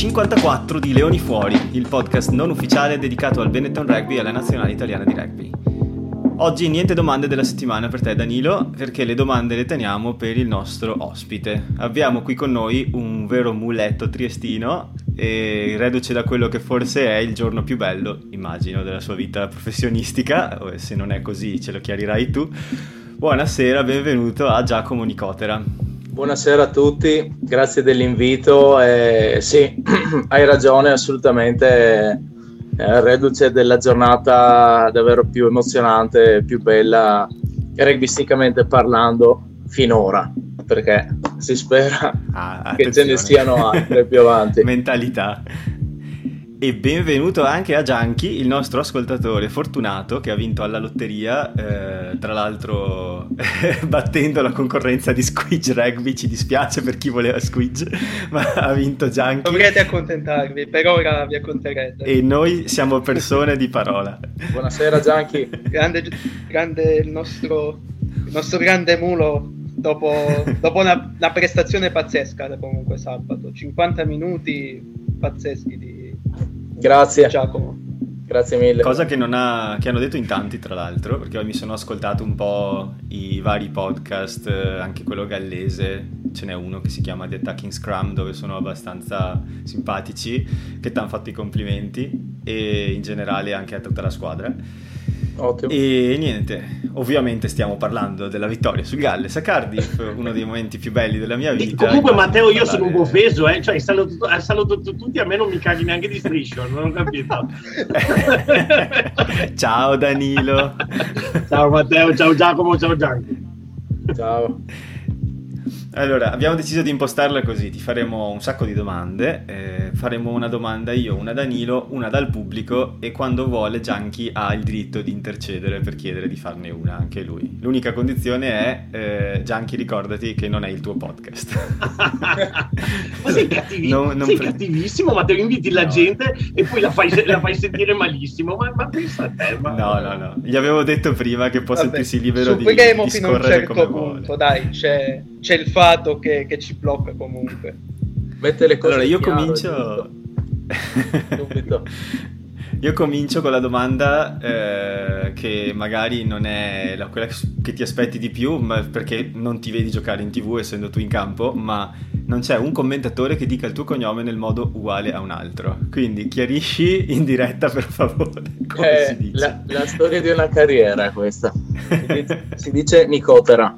puntata 54 di Leoni Fuori, il podcast non ufficiale dedicato al Benetton Rugby e alla nazionale italiana di rugby. Oggi niente domande della settimana per te Danilo, perché le domande le teniamo per il nostro ospite. Abbiamo qui con noi un vero muletto triestino e reduce da quello che forse è il giorno più bello, immagino, della sua vita professionistica, se non è così ce lo chiarirai tu. Buonasera, benvenuto a Giacomo Nicotera. Buonasera a tutti, grazie dell'invito. Eh, sì, hai ragione, assolutamente. Eh, reduce della giornata davvero più emozionante, più bella, rugbisticamente parlando, finora, perché si spera ah, che ce ne siano altre più avanti. Mentalità. E benvenuto anche a Gianchi, il nostro ascoltatore fortunato che ha vinto alla lotteria, eh, tra l'altro battendo la concorrenza di Squidge Rugby, ci dispiace per chi voleva Squidge, ma ha vinto Gianchi. Dovrete accontentarvi, per ora vi acconterete. E noi siamo persone di parola. Buonasera Gianchi. Grande, grande il, nostro, il nostro grande mulo dopo, dopo una, una prestazione pazzesca comunque sabato, 50 minuti pazzeschi di Grazie. Giacomo. Grazie mille. Cosa che, ha, che, hanno detto in tanti, tra l'altro, perché mi sono ascoltato un po' i vari podcast, eh, anche quello gallese, ce n'è uno che si chiama The Attacking Scrum, dove sono abbastanza simpatici, che ti hanno fatto i complimenti, e in generale anche a tutta la squadra. Ottimo. E niente, ovviamente stiamo parlando della vittoria sul Galles a Cardiff, uno dei momenti più belli della mia vita. E comunque Matteo io sono un po' offeso, eh? cioè saluto, saluto tutti, a me non mi caghi neanche di striscion, non ho capito. ciao Danilo. ciao Matteo, ciao Giacomo, ciao Gianni. Ciao. Allora, abbiamo deciso di impostarla così, ti faremo un sacco di domande, eh, faremo una domanda io, una da Danilo, una dal pubblico e quando vuole Gianchi ha il diritto di intercedere per chiedere di farne una anche lui. L'unica condizione è, eh, Gianchi ricordati che non è il tuo podcast. ma sei, cattivi- non, non sei pre- cattivissimo, ma te inviti la no. gente e poi la fai, la fai sentire malissimo, ma, ma, pensa a te. Ma... No, no, no, gli avevo detto prima che può Vabbè, sentirsi libero di, di scorrere come certo vuole. Punto, dai, c'è, c'è il fatto che, che, ci blocca comunque. Mette le cose Allora, io comincio... io comincio con la domanda eh, che magari non è la, quella che ti aspetti di più, ma perché non ti vedi giocare in tv essendo tu in campo, ma non c'è un commentatore che dica il tuo cognome nel modo uguale a un altro. Quindi chiarisci in diretta per favore. Come eh, si dice? La, la, storia di una carriera questa. Si dice, si dice Nicotera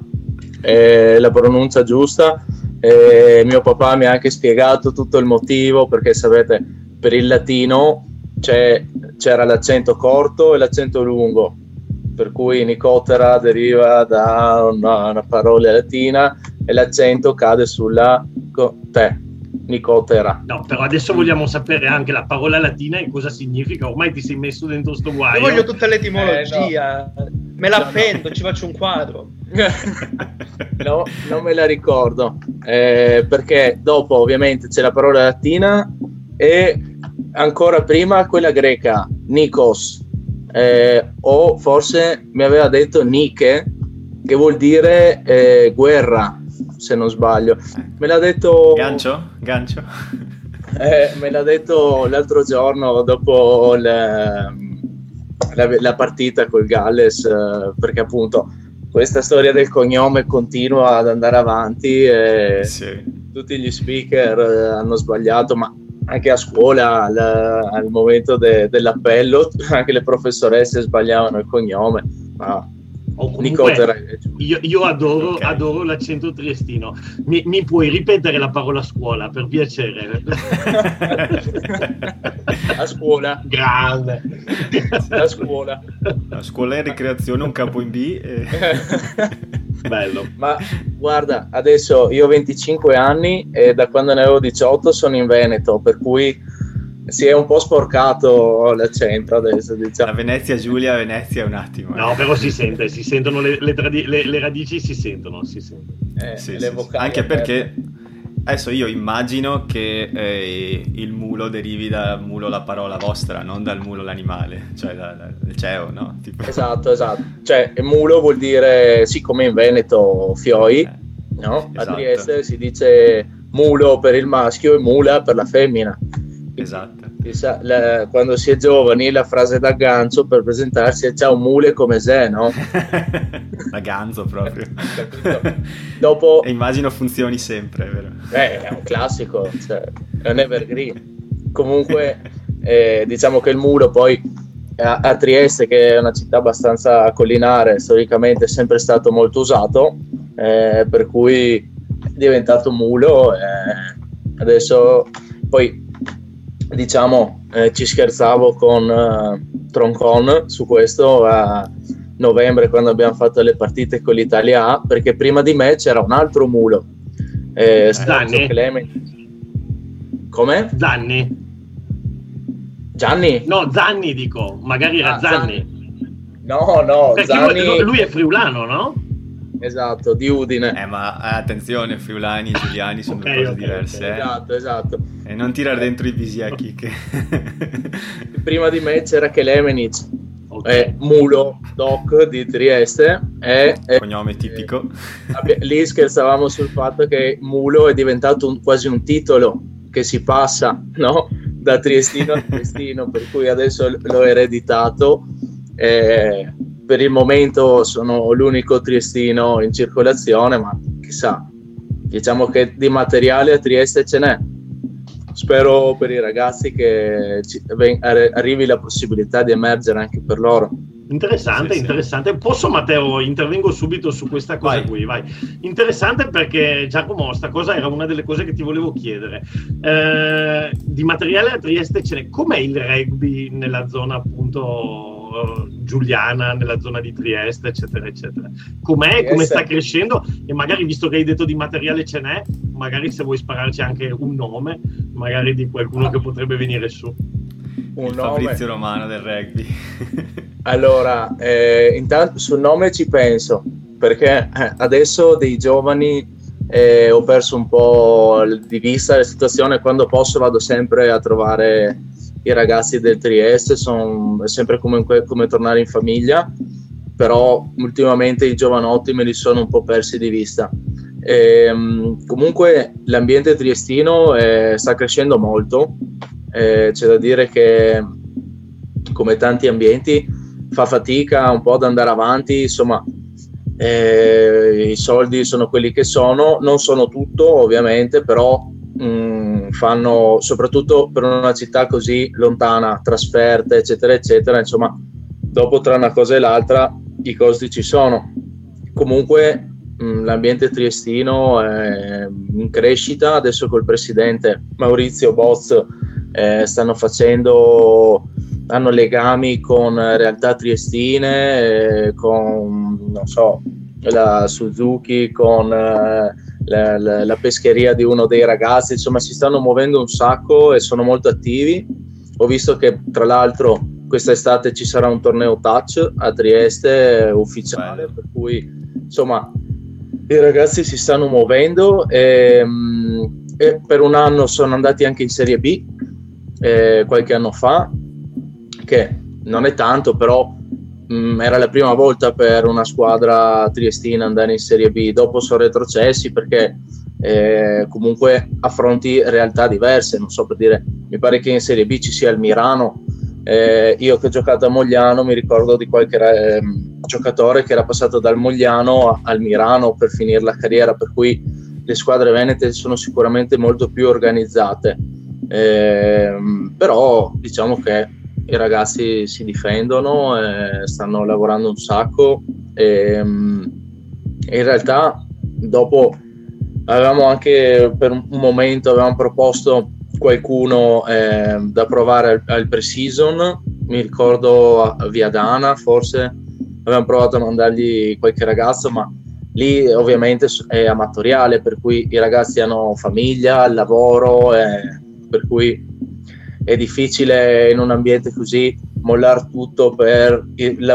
è la pronuncia giusta. E mio papà mi ha anche spiegato tutto il motivo perché sapete per il latino c'era l'accento corto e l'accento lungo per cui nicotera deriva da una, una parola latina e l'accento cade sulla te nicotera. No, però adesso vogliamo sapere anche la parola latina e cosa significa. Ormai ti sei messo dentro sto guaio. Io voglio tutta l'etimologia. Eh, no. Me la appendo, no. ci faccio un quadro. no, non me la ricordo. Eh, perché dopo ovviamente c'è la parola latina e ancora prima quella greca, Nikos. Eh, o forse mi aveva detto Nike, che vuol dire eh, guerra se non sbaglio. Me l'ha detto... Gancio? Gancio? Eh, me l'ha detto l'altro giorno dopo la, la, la partita col Galles, eh, perché appunto questa storia del cognome continua ad andare avanti e sì. tutti gli speaker eh, hanno sbagliato, ma anche a scuola al, al momento de, dell'appello anche le professoresse sbagliavano il cognome. Ma Comunque, io, io adoro, okay. adoro, l'accento triestino. Mi, mi, puoi ripetere la parola scuola per piacere? a scuola. Grande. A scuola. A scuola e ricreazione, un capo in B. E... Bello. Ma guarda, adesso io ho 25 anni e da quando ne avevo 18 sono in Veneto, per cui si è un po' sporcato l'accento adesso diciamo. La Venezia Giulia Venezia un attimo eh. no però si sente si sentono le, le, tradi- le, le radici si sentono si sentono eh, sì, sì, sì. anche perché adesso io immagino che eh, il mulo derivi dal mulo la parola vostra non dal mulo l'animale cioè da, da, dal CEO no? Tipo... esatto esatto cioè mulo vuol dire sì come in Veneto fioi eh, no? a esatto. Trieste si dice mulo per il maschio e mula per la femmina. Esatto. Sa, la, quando si è giovani la frase d'aggancio per presentarsi è ciao mule come se, no? la ganzo proprio. Dopo... E immagino funzioni sempre, vero? Eh, è un classico, cioè, è un evergreen. Comunque eh, diciamo che il mulo poi a, a, Trieste, che è una città abbastanza collinare, storicamente è sempre stato molto usato, eh, per cui è diventato mulo. Eh, adesso poi diciamo eh, ci scherzavo con uh, Troncon su questo a novembre quando abbiamo fatto le partite con l'Italia A perché prima di me c'era un altro mulo eh, Zanni come? Zanni Gianni? No, Zanni dico, magari era ah, Zanni. Zanni. No, no, Zanni... lui è friulano, no? Esatto, di Udine. Eh, ma eh, attenzione, friulani e giuliani sono okay, due cose okay, diverse. Okay. Eh. Esatto, esatto. E non tirare dentro i bisiechi che... Prima di me c'era Kelemenic, okay. è Mulo Doc di Trieste. È, è, Cognome tipico. Eh, lì scherzavamo sul fatto che Mulo è diventato un, quasi un titolo che si passa, no? Da Triestino a Triestino, per cui adesso l'ho ereditato. Eh, per il momento sono l'unico triestino in circolazione, ma chissà, diciamo che di materiale a Trieste ce n'è. Spero per i ragazzi che arrivi la possibilità di emergere anche per loro. Interessante, sì, interessante. Sì. Posso Matteo, intervengo subito su questa cosa vai. qui, vai. Interessante perché Giacomo, sta cosa era una delle cose che ti volevo chiedere. Eh, di materiale a Trieste ce n'è. Com'è il rugby nella zona appunto Giuliana, nella zona di Trieste, eccetera, eccetera. Com'è, come sta crescendo e magari visto che hai detto di materiale ce n'è, magari se vuoi spararci anche un nome, magari di qualcuno che potrebbe venire su. Un il nome. Fabrizio Romano del rugby. allora, eh, intanto sul nome ci penso, perché eh, adesso dei giovani eh, ho perso un po' di vista la situazione, quando posso vado sempre a trovare i ragazzi del Trieste, sono sempre come, come tornare in famiglia, però ultimamente i giovanotti me li sono un po' persi di vista. E, ehm, comunque l'ambiente triestino eh, sta crescendo molto, eh, c'è da dire che come tanti ambienti fa fatica un po' ad andare avanti, insomma eh, i soldi sono quelli che sono, non sono tutto ovviamente, però mh, mm, fanno soprattutto per una città così lontana, trasferte, eccetera, eccetera, insomma, dopo tra una cosa e l'altra i costi ci sono. Comunque l'ambiente triestino è in crescita, adesso col presidente Maurizio Boz eh, stanno facendo hanno legami con realtà triestine, eh, con non so, la Suzuki, con eh, la, la, la, pescheria di uno dei ragazzi, insomma si stanno muovendo un sacco e sono molto attivi. Ho visto che tra l'altro quest'estate ci sarà un torneo touch a Trieste ufficiale, per cui insomma i ragazzi si stanno muovendo e, mm, e per un anno sono andati anche in Serie B eh, qualche anno fa, che non è tanto, però era la prima volta per una squadra triestina andare in Serie B, dopo sono retrocessi perché eh, comunque affronti realtà diverse, non so per dire, mi pare che in Serie B ci sia il Mirano, eh, io che ho giocato a Mogliano mi ricordo di qualche eh, giocatore che era passato dal Mogliano al Mirano per finire la carriera, per cui le squadre venete sono sicuramente molto più organizzate. Eh, però diciamo che i ragazzi si difendono, eh, stanno lavorando un sacco e, mm, e, in realtà dopo avevamo anche per un momento avevamo proposto qualcuno eh, da provare al, al pre-season, mi ricordo a Viadana forse avevamo provato a mandargli qualche ragazzo ma lì ovviamente è amatoriale per cui i ragazzi hanno famiglia, lavoro eh, per cui è difficile in un ambiente così mollare tutto per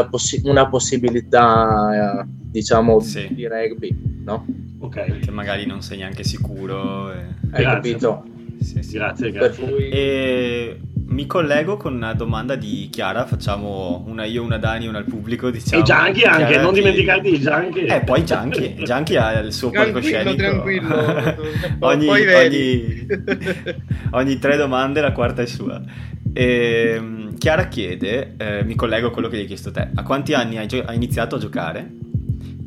possi- una possibilità, eh, diciamo, sì. di rugby, no? Ok. Che magari non sei neanche sicuro. E... Hai capito? Sì, sì. Grazie, grazie. Cui... E mi collego con una domanda di Chiara, facciamo una io, una Dani, una al pubblico. Diciamo. E Gianchi anche, Chiara non ti... dimenticarti di Gianchi. Eh, poi Gianchi, Gianchi ha il suo palcoscenico. Tranquillo, ogni, poi ogni, ogni tre domande la quarta è sua. E, ehm, Chiara chiede, eh, mi collego a quello che gli hai chiesto te, a quanti anni hai, gio- hai iniziato a giocare?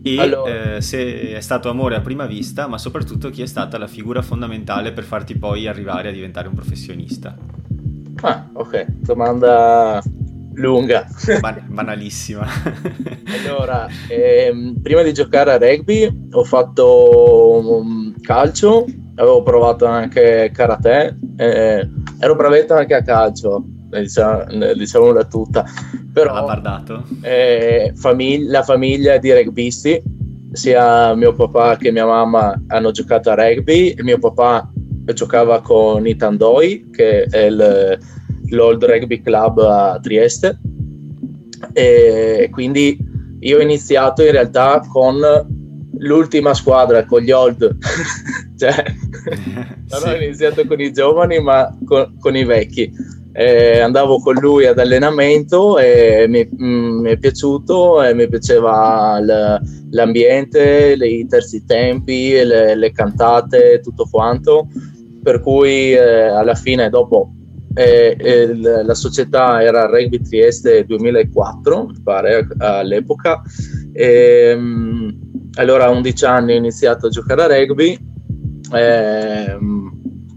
E allora. eh, se è stato amore a prima vista, ma soprattutto chi è stata la figura fondamentale per farti poi arrivare a diventare un professionista? Ah, ok, domanda lunga. Ban- banalissima. allora, ehm, prima di giocare a rugby ho fatto um, calcio, avevo provato anche karate, eh, ero bravetto anche a calcio, diciamo, diciamola tutta. Però eh, famig- la famiglia di rugbisti, sia mio papà che mia mamma hanno giocato a rugby. Mio papà giocava con i Tandoi, che è il, l'Old Rugby Club a Trieste. E quindi io ho iniziato in realtà con l'ultima squadra, con gli Old. cioè, non sì. ho iniziato con i giovani, ma con, con i vecchi eh, andavo con lui ad allenamento e mi, mh, mm, mi è piaciuto e mi piaceva l, l'ambiente, i terzi tempi, le, le, cantate, tutto quanto. Per cui eh, alla fine, dopo eh, eh la società era Rugby Trieste 2004, mi pare all'epoca. E, mm, allora a 11 anni ho iniziato a giocare a rugby. Eh,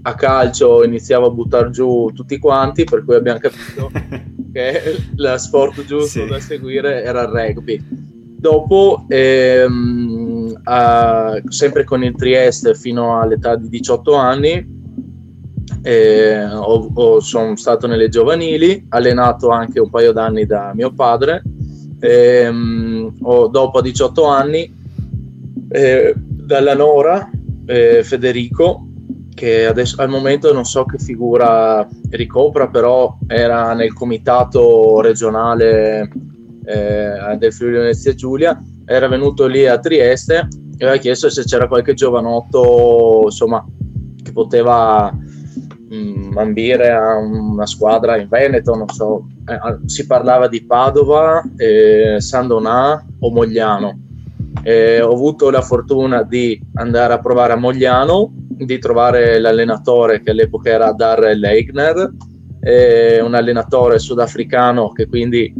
a calcio iniziavo a buttare giù tutti quanti, per cui abbiamo capito che lo sport giusto sì. da seguire era il rugby. Dopo, ehm, a, sempre con il Trieste fino all'età di 18 anni, eh, ho, ho, sono stato nelle giovanili, allenato anche un paio d'anni da mio padre. Ehm, ho, dopo 18 anni, eh, dalla Nora, eh, Federico, che adesso al momento non so che figura ricopra, però era nel comitato regionale eh, del Friuli Venezia Giulia, era venuto lì a Trieste e aveva chiesto se c'era qualche giovanotto insomma, che poteva mh, mm, ambire a una squadra in Veneto, non so, eh, si parlava di Padova, eh, San Donà o Mogliano. Eh, ho avuto la fortuna di andare a provare a Mogliano di trovare l'allenatore che all'epoca era Darrell Eigner, eh, un allenatore sudafricano che quindi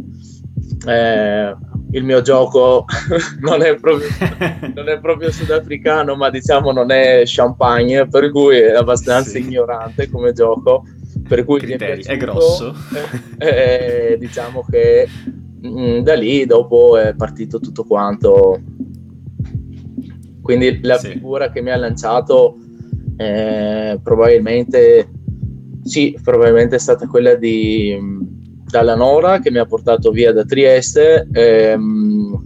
eh, il mio gioco non, è proprio, non, è proprio, sudafricano, ma diciamo non è champagne, per cui è abbastanza sì. ignorante come gioco. Per cui Criteri, è, è grosso. Eh, eh, diciamo che mh, mm, da lì dopo è partito tutto quanto. Quindi la sì. figura che mi ha lanciato eh, probabilmente sì, probabilmente è stata quella di dalla Nora che mi ha portato via da Trieste ehm,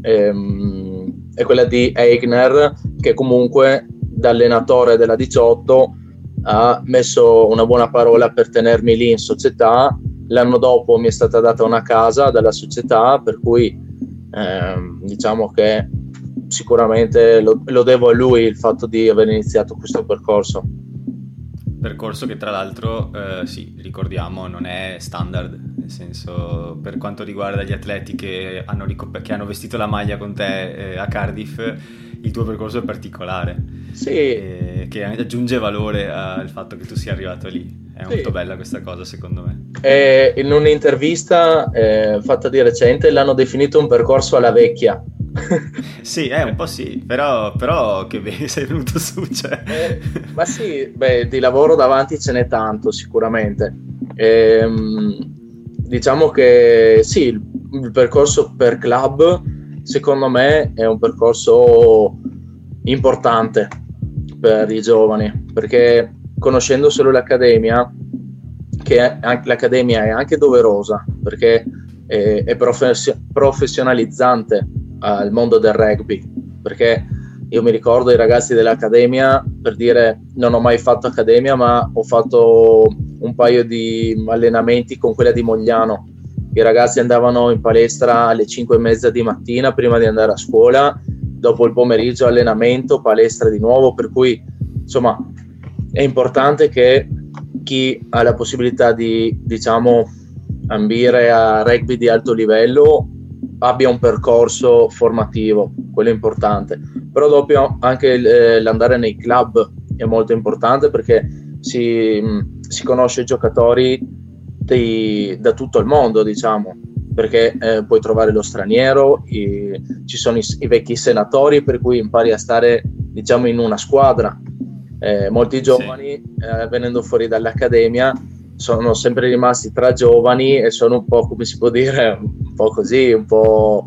ehm, e quella di Eigner che comunque da allenatore della 18 ha messo una buona parola per tenermi lì in società l'anno dopo mi è stata data una casa dalla società per cui ehm, diciamo che sicuramente lo, lo, devo a lui il fatto di aver iniziato questo percorso. Percorso che tra l'altro, eh, sì, ricordiamo, non è standard, nel senso per quanto riguarda gli atleti che hanno, ricop- che hanno vestito la maglia con te eh, a Cardiff, il tuo percorso è particolare, sì. eh, che aggiunge valore al fatto che tu sia arrivato lì. È sì. molto bella questa cosa, secondo me. Eh, in un'intervista eh, fatta di recente l'hanno definito un percorso alla vecchia sì, eh, un po' sì, però, però che bene sei venuto su. Cioè. Eh, ma sì, beh, di lavoro davanti ce n'è tanto sicuramente. Ehm, diciamo che sì, il, il, percorso per club secondo me è un percorso importante per i giovani, perché conoscendo solo l'accademia, che è, l'accademia è anche doverosa, perché è, è profes- professionalizzante al mondo del rugby, perché io mi ricordo i ragazzi dell'accademia, per dire non ho mai fatto accademia, ma ho fatto un paio di allenamenti con quella di Mogliano. I ragazzi andavano in palestra alle 5 e mezza di mattina prima di andare a scuola, dopo il pomeriggio allenamento, palestra di nuovo, per cui insomma è importante che chi ha la possibilità di, diciamo, ambire a rugby di alto livello abbia un percorso formativo, quello è importante. Però dopo anche eh, l'andare nei club è molto importante perché si, si conosce giocatori dei, da tutto il mondo, diciamo, perché eh, puoi trovare lo straniero, i, ci sono i, i, vecchi senatori per cui impari a stare, diciamo, in una squadra. Eh, molti giovani, sì. eh, venendo fuori dall'accademia, sono sempre rimasti tra giovani e sono un po', come si può dire, un po' così, un po'...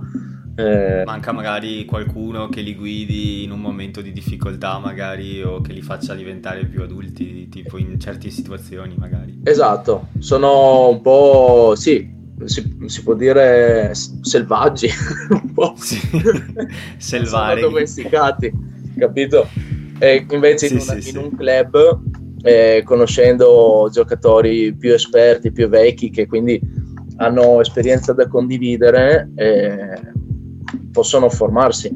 Eh... Manca magari qualcuno che li guidi in un momento di difficoltà, magari, o che li faccia diventare più adulti, tipo in certe situazioni, magari. Esatto, sono un po', sì, si, si può dire selvaggi, un po'. Sì. Sono domesticati, capito? E invece sì, in, una, sì, in un club eh, conoscendo giocatori più esperti, più vecchi, che quindi hanno esperienza da condividere, eh, possono formarsi.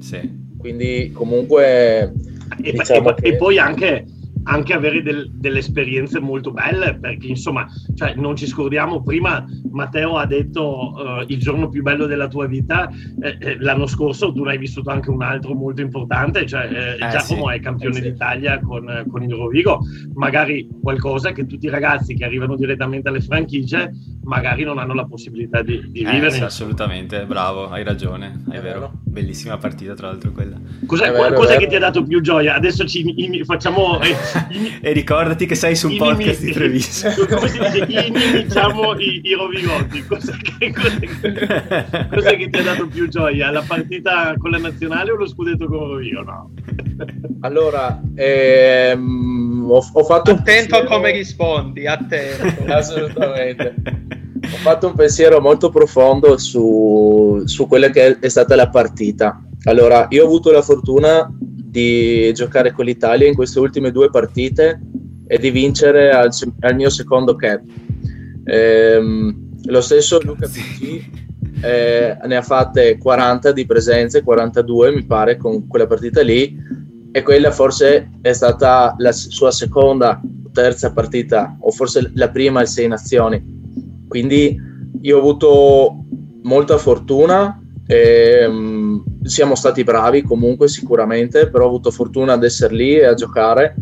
Sì. Quindi comunque... E, diciamo e, che... e poi anche anche avere del, delle esperienze molto belle, perché insomma, cioè, non ci scordiamo, prima Matteo ha detto uh, il giorno più bello della tua vita, eh, eh, l'anno scorso tu ne hai vissuto anche un altro molto importante, cioè eh, eh Giacomo sì, è campione eh, sì. d'Italia con, con, il Rovigo, magari qualcosa che tutti i ragazzi che arrivano direttamente alle franchigie magari non hanno la possibilità di, di vivere. Sì, assolutamente, bravo, hai ragione, è, è vero. vero. Bellissima partita tra l'altro quella. Cos'è, è vero, cos'è che ti ha dato più gioia? Adesso ci facciamo e ricordati che sei su un podcast di Treviso. Come si dice? Iniminciamo i, i rovigotti. Cos'è che, cos'è, cos'è che, ti ha dato più gioia? La partita con la nazionale o lo scudetto con Rovigo? No. Allora, ehm, ho, ho, fatto attento pensiero... a come rispondi, attento. Assolutamente. ho fatto un pensiero molto profondo su, su quella che è stata la partita. Allora, io ho avuto la fortuna di giocare con l'Italia in queste ultime due partite e di vincere al, al mio secondo cap. Ehm, lo stesso Luca PC eh, ne ha fatte 40 di presenze, 42 mi pare con quella partita lì e quella forse è stata la sua seconda o terza partita o forse la prima al Sei Nazioni. Quindi io ho avuto molta fortuna. Ehm, siamo stati bravi comunque sicuramente, però ho avuto fortuna ad essere lì e a giocare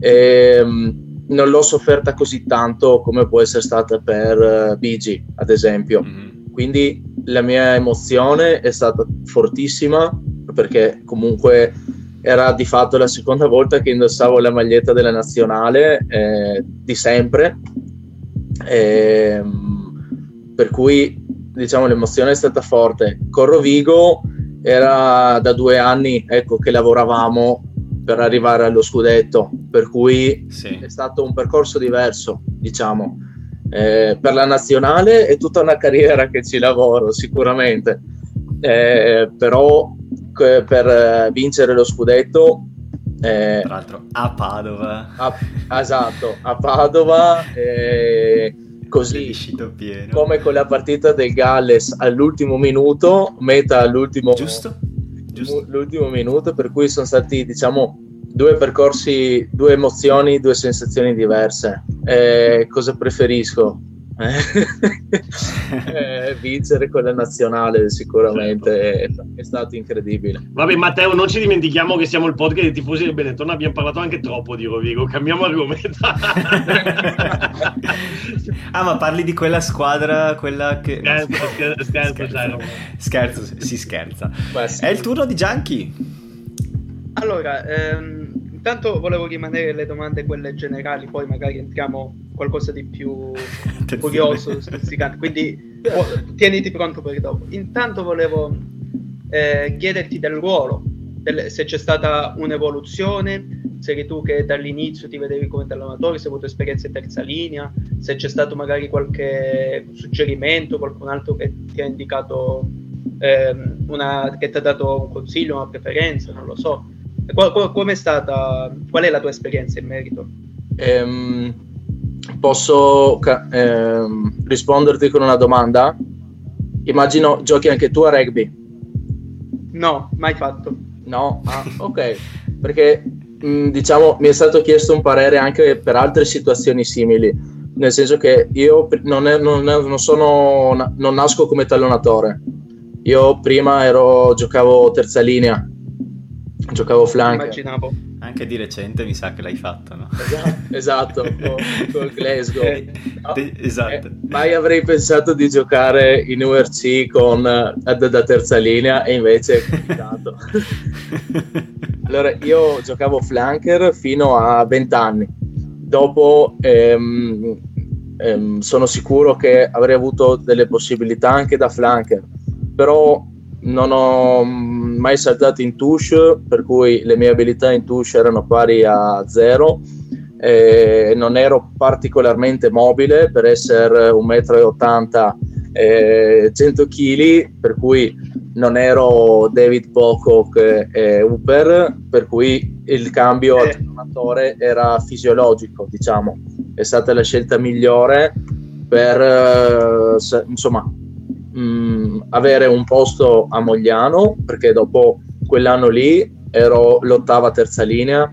e um, non l'ho sofferta così tanto come può essere stata per uh, Bigi ad esempio. Mm-hmm. Quindi la mia emozione è stata fortissima perché comunque era di fatto la seconda volta che indossavo la maglietta della nazionale eh, di sempre. E, um, per cui diciamo l'emozione è stata forte. Con Rovigo era da due anni ecco, che lavoravamo per arrivare allo scudetto, per cui sì. è stato un percorso diverso, diciamo. Eh, per la nazionale è tutta una carriera che ci lavoro sicuramente, eh, però che per vincere lo scudetto... Eh, Tra l'altro a Padova. A, esatto, a Padova. Così come con la partita del Galles all'ultimo minuto, meta all'ultimo Giusto? Giusto. l'ultimo minuto, per cui sono stati diciamo due percorsi, due emozioni, due sensazioni diverse. Eh, cosa preferisco? eh, vincere con la nazionale sicuramente certo. è, è, stato incredibile. Vabbè Matteo, non ci dimentichiamo che siamo il podcast dei tifosi del Benetton, abbiamo parlato anche troppo di Rovigo, cambiamo argomento. ah ma parli di quella squadra, quella che... Scherzo, scherzo, scherzo, scherzo, scherzo si scherza. Beh, sì. È il turno di Gianchi. Allora, ehm, intanto volevo rimanere le domande quelle generali, poi magari entriamo qualcosa di più curioso, stuzzicante. Quindi tieniti pronto per dopo. Intanto volevo eh, chiederti del ruolo, del, se c'è stata un'evoluzione, se eri tu che dall'inizio ti vedevi come talonatore, se hai avuto esperienze in terza linea, se c'è stato magari qualche suggerimento, qualcun altro che ti ha indicato, eh, una, che ti ha dato un consiglio, una preferenza, non lo so. Qual, qual, qual, è stata, qual è la tua esperienza in merito? Um, Posso ehm, risponderti con una domanda? Immagino giochi anche tu a rugby. No, mai fatto. No? Ah, ok. Perché mm, diciamo, mi è stato chiesto un parere anche per altre situazioni simili, nel senso che io non, è, non, è, non, sono, non nasco come tallonatore. Io prima ero, giocavo terza linea, giocavo flank. Immaginavo. Anche di recente mi sa che l'hai fatto, no? Esatto, con, con Glasgow. Eh, no, esatto. Eh, mai avrei pensato di giocare in URC con, uh, da terza linea e invece è capitato. allora, io giocavo flanker fino a 20 anni. Dopo ehm, ehm, sono sicuro che avrei avuto delle possibilità anche da flanker, però non ho mai saltato in touche, per cui le mie abilità in touche erano pari a zero. E non ero particolarmente mobile per essere 1,80 m e 100 kg, per cui non ero David Pocock e Uber, per cui il cambio al tornatore era fisiologico, diciamo. È stata la scelta migliore per eh, insomma mh, mm, avere un posto a Mogliano, perché dopo quell'anno lì ero l'ottava terza linea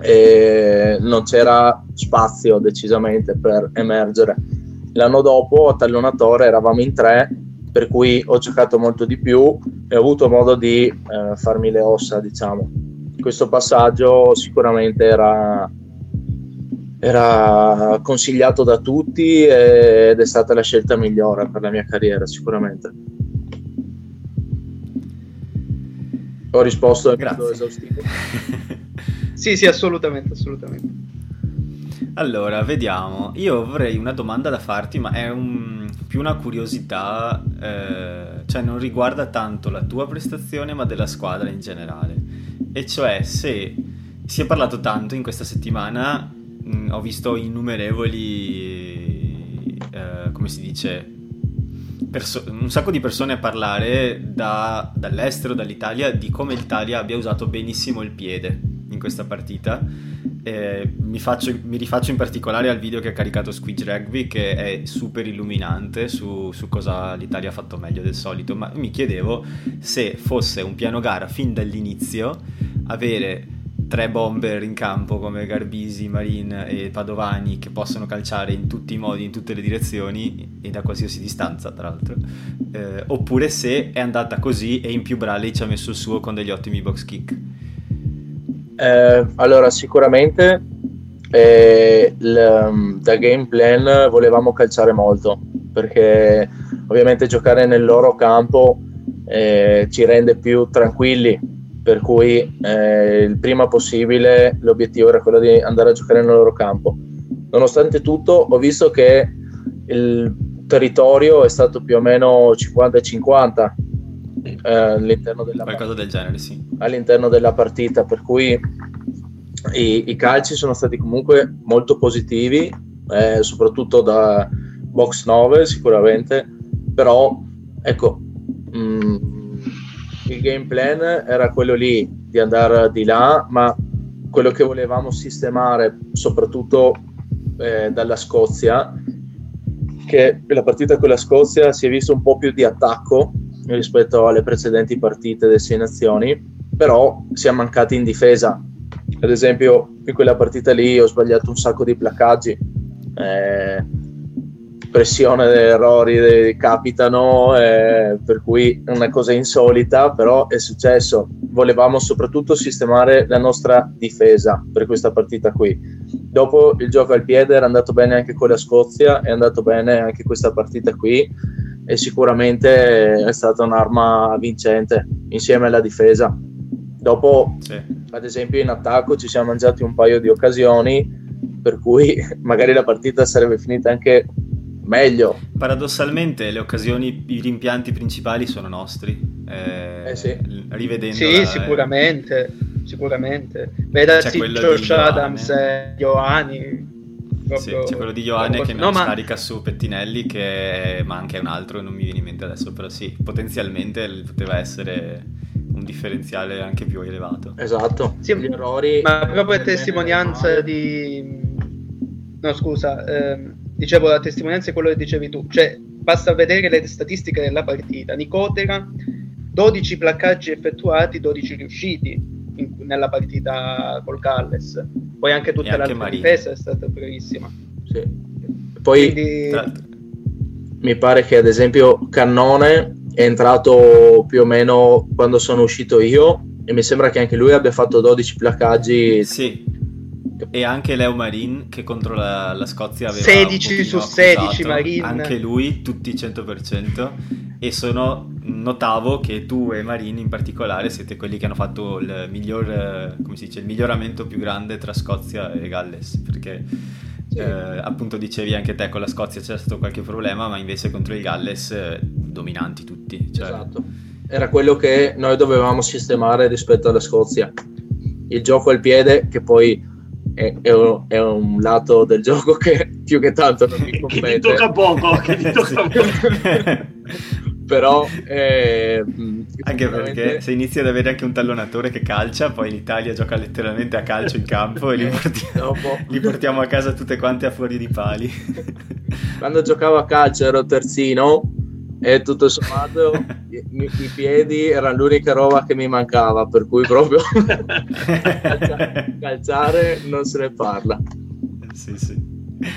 e non c'era spazio decisamente per emergere. L'anno dopo a Tallonatore eravamo in tre, per cui ho giocato molto di più e ho avuto modo di eh, farmi le ossa, diciamo. Questo passaggio sicuramente era era consigliato da tutti ed è stata la scelta migliore per la mia carriera sicuramente. Ho risposto esaustivo. sì, sì, assolutamente, assolutamente. Allora, vediamo. Io avrei una domanda da farti, ma è un, più una curiosità, eh, cioè non riguarda tanto la tua prestazione, ma della squadra in generale. E cioè se si è parlato tanto in questa settimana mh, mm, ho visto innumerevoli, eh, come si dice, perso- un sacco di persone parlare da, dall'estero, dall'Italia, di come l'Italia abbia usato benissimo il piede in questa partita. Eh, mi, faccio, mi, rifaccio in particolare al video che ha caricato Squidge Rugby che è super illuminante su, su, cosa l'Italia ha fatto meglio del solito ma mi chiedevo se fosse un piano gara fin dall'inizio avere tre bomber in campo come Garbisi, Marin e Padovani che possono calciare in tutti i modi, in tutte le direzioni e da qualsiasi distanza tra l'altro. Eh, oppure se è andata così e in più Bradley ci ha messo il suo con degli ottimi box kick. Eh, allora sicuramente eh, um, da game plan volevamo calciare molto perché ovviamente giocare nel loro campo eh, ci rende più tranquilli per cui eh, il prima possibile l'obiettivo era quello di andare a giocare nel loro campo. Nonostante tutto ho visto che il territorio è stato più o meno 50-50 eh, all'interno, della del genere, sì. all'interno della partita, per cui i, i, calci sono stati comunque molto positivi, eh, soprattutto da box 9 sicuramente, però ecco... Mh, mm, il game plan era quello lì di andare di là, ma quello che volevamo sistemare, soprattutto eh, dalla Scozia, che la partita con la Scozia si è vista un po' più di attacco rispetto alle precedenti partite delle sei nazioni, però siamo mancati in difesa. Ad esempio, in quella partita lì ho sbagliato un sacco di placcaggi. Eh, pressione degli errori capitano, eh, per cui è una cosa insolita, però è successo. Volevamo soprattutto sistemare la nostra difesa per questa partita qui. Dopo il gioco al piede era andato bene anche con la Scozia, è andato bene anche questa partita qui e sicuramente è stata un'arma vincente insieme alla difesa. Dopo, sì. ad esempio, in attacco ci siamo mangiati un paio di occasioni, per cui magari la partita sarebbe finita anche meglio. Paradossalmente le occasioni, i rimpianti principali sono nostri. Eh, eh sì. Rivedendo. Sì, sicuramente, eh. sicuramente. Vedati Josh Adams e Ioani. Sì, c'è quello di Ioane che non no, scarica ma... su Pettinelli, che ma anche un altro, non mi viene in mente adesso, però sì, potenzialmente poteva essere un differenziale anche più elevato. Esatto, sì, gli errori... Ma proprio testimonianza di... No, scusa, ehm, dicevo la testimonianza è quello che dicevi tu, cioè basta vedere le statistiche della partita. Nicotera 12 placcaggi effettuati, 12 riusciti. in, nella partita col Galles. Poi anche tutta la difesa è stata bravissima. Sì. Poi Quindi... mi pare che ad esempio Cannone è entrato più o meno quando sono uscito io e mi sembra che anche lui abbia fatto 12 placaggi. Sì. E anche Leo Marin che contro la, la Scozia aveva 16 su 16 Marin. Anche lui, tutti 100%. E sono, notavo che tu e Marin in particolare siete quelli che hanno fatto il miglior, come si dice, il miglioramento più grande tra Scozia e Galles. Perché sì. eh, appunto dicevi anche te con la Scozia c'è stato qualche problema, ma invece contro il Galles eh, dominanti tutti. Cioè... Esatto era quello che noi dovevamo sistemare rispetto alla Scozia. Il gioco al piede, che poi è, è, un, è un, lato del gioco che più che tanto non mi compete. che ti tocca poco, che ti tocca poco. Però eh, anche perché se inizi ad avere anche un tallonatore che calcia, poi l'Italia gioca letteralmente a calcio in campo e li portiamo, li portiamo a casa tutte quante a fuori di pali. Quando giocavo a calcio ero terzino e tutto sommato i, i, piedi erano l'unica roba che mi mancava per cui proprio calciare non se ne parla. Sì sì.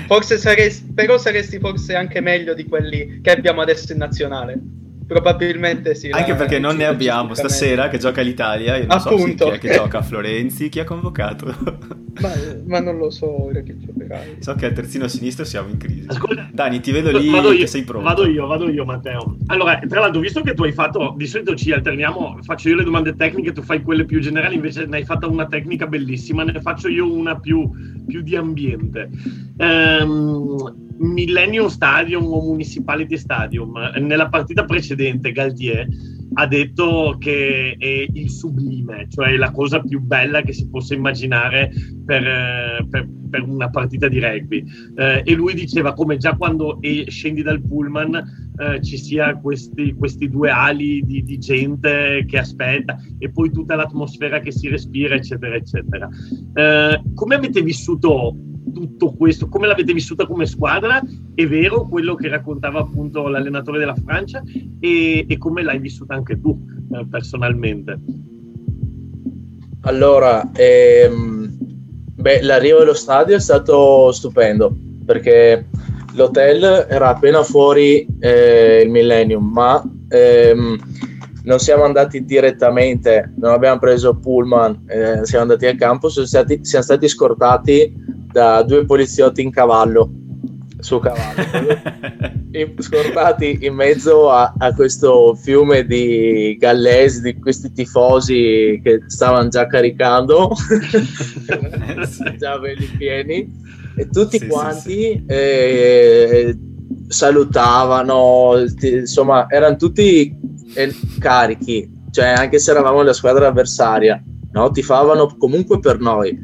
Forse saresti però saresti forse anche meglio di quelli che abbiamo adesso in nazionale Probabilmente sì. Anche perché non ne abbiamo stasera che gioca l'Italia. Io non Appunto. so chi è che gioca a Florenzi, chi ha convocato. ma, ma, non lo so ora che giocherai. So che al terzino sinistro siamo in crisi. Ascolta, Dani, ti vedo lì vado io, sei pronto. Vado io, vado io, Matteo. Allora, tra l'altro, visto che tu hai fatto, di solito ci alterniamo, faccio io le domande tecniche, tu fai quelle più generali, invece ne hai fatta una tecnica bellissima, ne faccio io una più, più di ambiente. Ehm, Millennium Stadium o Municipality Stadium, nella partita precedente Galtier ha detto che è il sublime, cioè la cosa più bella che si possa immaginare per, eh, per, per una partita di rugby. Eh, e lui diceva come già quando scendi dal pullman eh, ci sia questi, questi due ali di, di, gente che aspetta e poi tutta l'atmosfera che si respira, eccetera, eccetera. Eh, come avete vissuto tutto questo, come l'avete vissuta come squadra, è vero quello che raccontava appunto l'allenatore della Francia e, e come l'hai vissuta anche tu eh, personalmente. Allora, ehm, beh, l'arrivo allo stadio è stato stupendo perché l'hotel era appena fuori eh, il Millennium, ma ehm, non siamo andati direttamente, non abbiamo preso pullman, eh, siamo andati al campo, siamo stati, siamo stati scortati da due poliziotti in cavallo su cavallo. Scortati in mezzo a, a, questo fiume di gallesi di questi tifosi che stavano già caricando. Già belli pieni. E tutti sì, quanti sì, sì. Eh, salutavano insomma erano tutti eh, carichi. Cioè anche se eravamo la squadra avversaria no? tifavano comunque per noi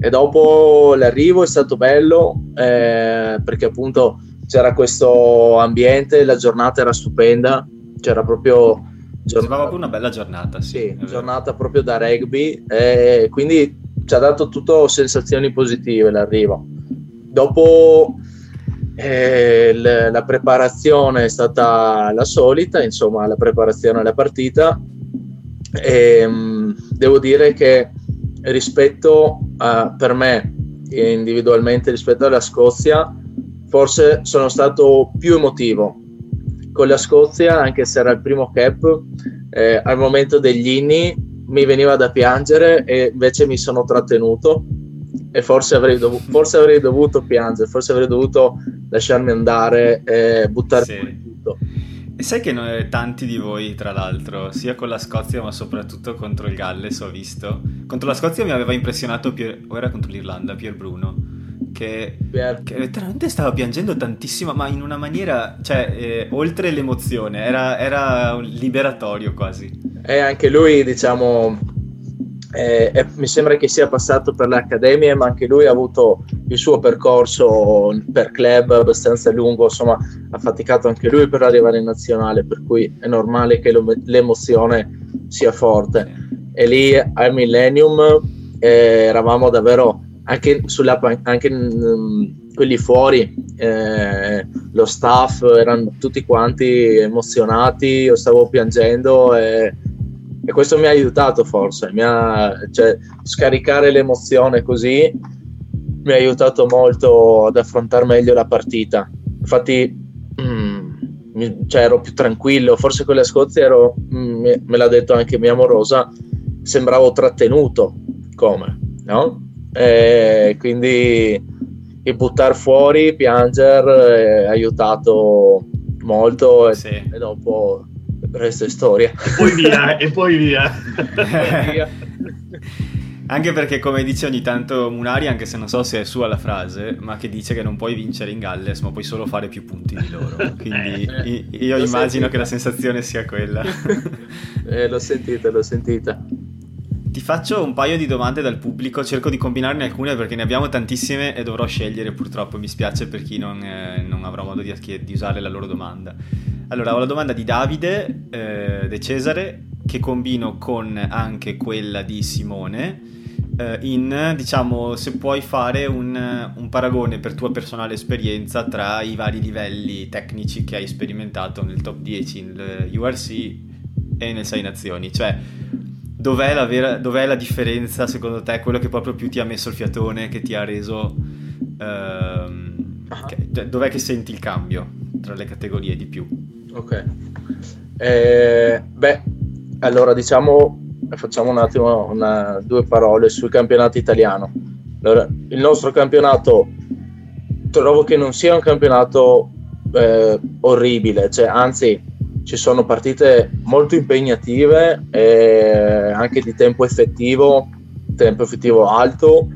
e dopo l'arrivo è stato bello eh, perché appunto c'era questo ambiente, la giornata era stupenda, c'era proprio... Giornata, proprio una bella giornata, sì. sì giornata proprio da rugby e quindi ci ha dato tutto sensazioni positive l'arrivo. Dopo eh, la preparazione è stata la solita, insomma la preparazione alla partita e mm, devo dire che rispetto a, per me individualmente rispetto alla Scozia forse sono stato più emotivo con la Scozia anche se era il primo cap eh, al momento degli inni mi veniva da piangere e invece mi sono trattenuto e forse avrei, dovuto, forse avrei dovuto piangere forse avrei dovuto lasciarmi andare e buttare sì. tutto e sai che noi, tanti di voi, tra l'altro, sia con la Scozia ma soprattutto contro il Galles, ho visto. Contro la Scozia mi aveva impressionato, Pier, o era contro l'Irlanda, Pier Bruno, che, che letteralmente stava piangendo tantissimo, ma in una maniera, cioè, eh, oltre l'emozione, era, era liberatorio quasi. E anche lui, diciamo, eh, eh, mi sembra che sia passato per l'Accademia, ma anche lui ha avuto il suo percorso per club abbastanza lungo, insomma ha faticato anche lui per arrivare in nazionale, per cui è normale che l'emozione sia forte. E lì al Millennium eh, eravamo davvero anche, sulla, anche mh, quelli fuori, eh, lo staff erano tutti quanti emozionati, io stavo piangendo e e questo mi ha aiutato forse, mi ha, cioè, scaricare l'emozione così mi ha aiutato molto ad affrontare meglio la partita. Infatti, mm, cioè, ero più tranquillo. Forse con la Scozia ero, mm, me l'ha detto anche mia amorosa, sembravo trattenuto come, no? E quindi il buttare fuori, piangere, ha aiutato molto. Sì. E, e dopo resta storia. E poi via, e poi via. via. Anche perché, come dice ogni tanto Munari, anche se non so se è sua la frase, ma che dice che non puoi vincere in Galles, ma puoi solo fare più punti di loro. Quindi eh, io immagino sentita. che la sensazione sia quella. eh, l'ho sentita, l'ho sentita. Ti faccio un paio di domande dal pubblico, cerco di combinarne alcune perché ne abbiamo tantissime e dovrò scegliere purtroppo, mi spiace per chi non, eh, non avrà modo di, di, usare la loro domanda. Allora, ho la domanda di Davide eh, De Cesare che combino con anche quella di Simone eh, in, diciamo, se puoi fare un, un, paragone per tua personale esperienza tra i vari livelli tecnici che hai sperimentato nel top 10 nel URC e nel 6 Nazioni, cioè dov'è la, vera, dov'è la differenza secondo te, quello che proprio più ti ha messo il fiatone, che ti ha reso... Ehm, che, cioè, dov'è che senti il cambio tra le categorie di più? Ok. Eh, beh, allora diciamo facciamo un attimo una, due parole sul campionato italiano. Allora, il nostro campionato trovo che non sia un campionato eh, orribile, cioè, anzi ci sono partite molto impegnative e anche di tempo effettivo, tempo effettivo alto,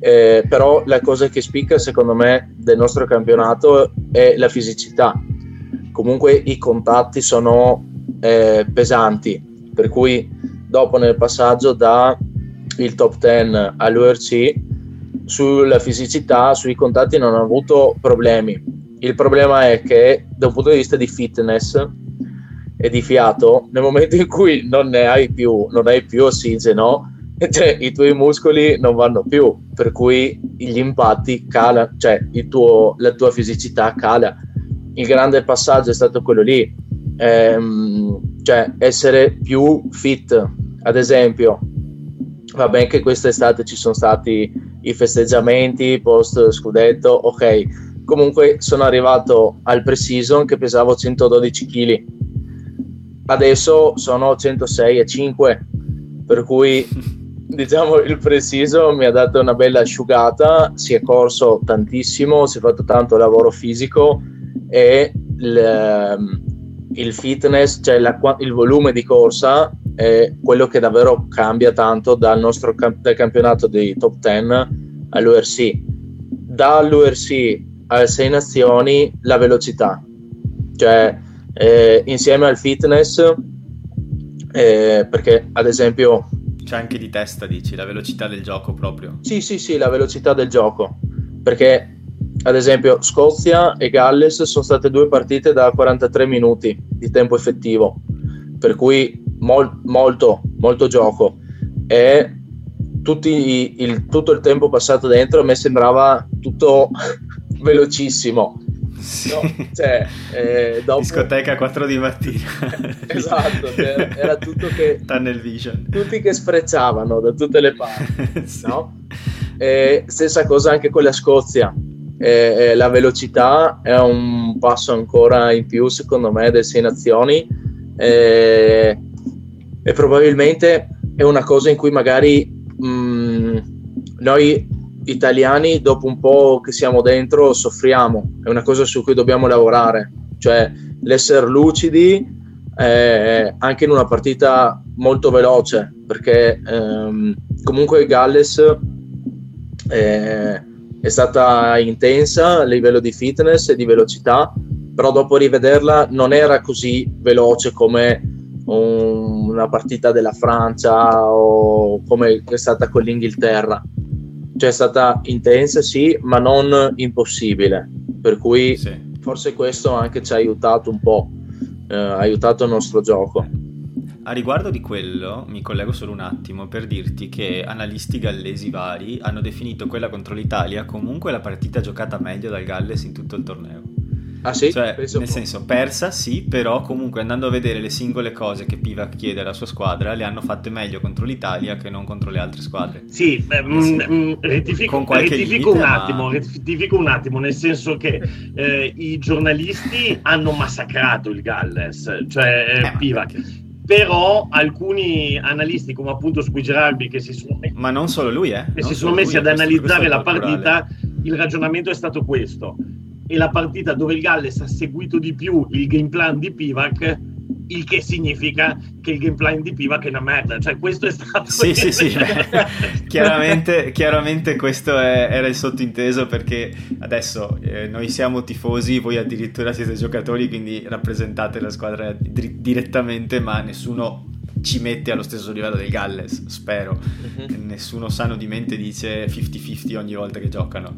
eh, però la cosa che spicca secondo me del nostro campionato è la fisicità. Comunque i contatti sono eh, pesanti, per cui dopo nel passaggio da il top 10 all'URC sulla fisicità, sui contatti non ho avuto problemi. Il problema è che da un punto di vista di fitness e di fiato, nel momento in cui non ne hai più, non hai più ossigeno, cioè, i tuoi muscoli non vanno più, per cui gli impatti calano, cioè tuo, la tua fisicità cala. Il grande passaggio è stato quello lì, ehm, cioè essere più fit, ad esempio, va bene che quest'estate ci sono stati i festeggiamenti post scudetto, ok, comunque sono arrivato al pre-season che pesavo 112 kg, adesso sono 106,5, per cui diciamo il pre-season mi ha dato una bella asciugata, si è corso tantissimo, si è fatto tanto lavoro fisico e il, il fitness, cioè la, il volume di corsa è quello che davvero cambia tanto dal nostro dal campionato dei top 10 all'URC. Dall'URC alle 6 nazioni la velocità, cioè eh, insieme al fitness, eh, perché ad esempio... C'è anche di testa, dici, la velocità del gioco proprio. Sì, sì, sì, la velocità del gioco, perché ad esempio Scozia e Galles sono state due partite da 43 minuti di tempo effettivo, per cui mol, molto, molto gioco e tutti, il, tutto il tempo passato dentro a me sembrava tutto velocissimo. Sì. No, cioè, eh, dopo... Discoteca 4 di mattina. esatto, cioè, era tutto che... Tunnel vision. Tutti che sfrecciavano da tutte le parti. sì. no? e stessa cosa anche con la Scozia. E, la velocità è un passo ancora in più, secondo me, del Sei Nazioni. E, e probabilmente è una cosa in cui magari mh, mm, noi italiani dopo un po' che siamo dentro soffriamo, è una cosa su cui dobbiamo lavorare, cioè l'essere lucidi eh, anche in una partita molto veloce, perché ehm, comunque Galles eh, è stata intensa a livello di fitness e di velocità, però dopo rivederla non era così veloce come un, una partita della Francia o come è stata con l'Inghilterra. Cioè è stata intensa, sì, ma non impossibile. Per cui sì. forse questo anche ci ha aiutato un po', eh, ha aiutato il nostro gioco. A riguardo di quello, mi collego solo un attimo per dirti che analisti gallesi vari hanno definito quella contro l'Italia comunque la partita giocata meglio dal Galles in tutto il torneo. Ah sì? Cioè, Penso nel senso, persa sì, però comunque andando a vedere le singole cose che Pivac chiede alla sua squadra, le hanno fatte meglio contro l'Italia che non contro le altre squadre. Sì, beh, mm. Mh, mm, rettifico, rettifico, limite, un attimo, ma... rettifico un attimo, nel senso che eh, i giornalisti hanno massacrato il Galles, cioè eh, eh Pivac però alcuni analisti come appunto Squigi che si sono ma non solo lui eh. che si sono messi lui, ad analizzare la partita il ragionamento è stato questo. E la partita dove il Galles ha seguito di più il game plan di Pivac il che significa che il game plan di Pivac è una merda cioè questo è stato sì sì sì chiaramente, chiaramente, questo è, era il sottinteso perché adesso eh, noi siamo tifosi voi addirittura siete giocatori quindi rappresentate la squadra di- direttamente ma nessuno ci mette allo stesso livello del Galles, spero. Uh-huh. Nessuno sano di mente dice 50-50 ogni volta che giocano.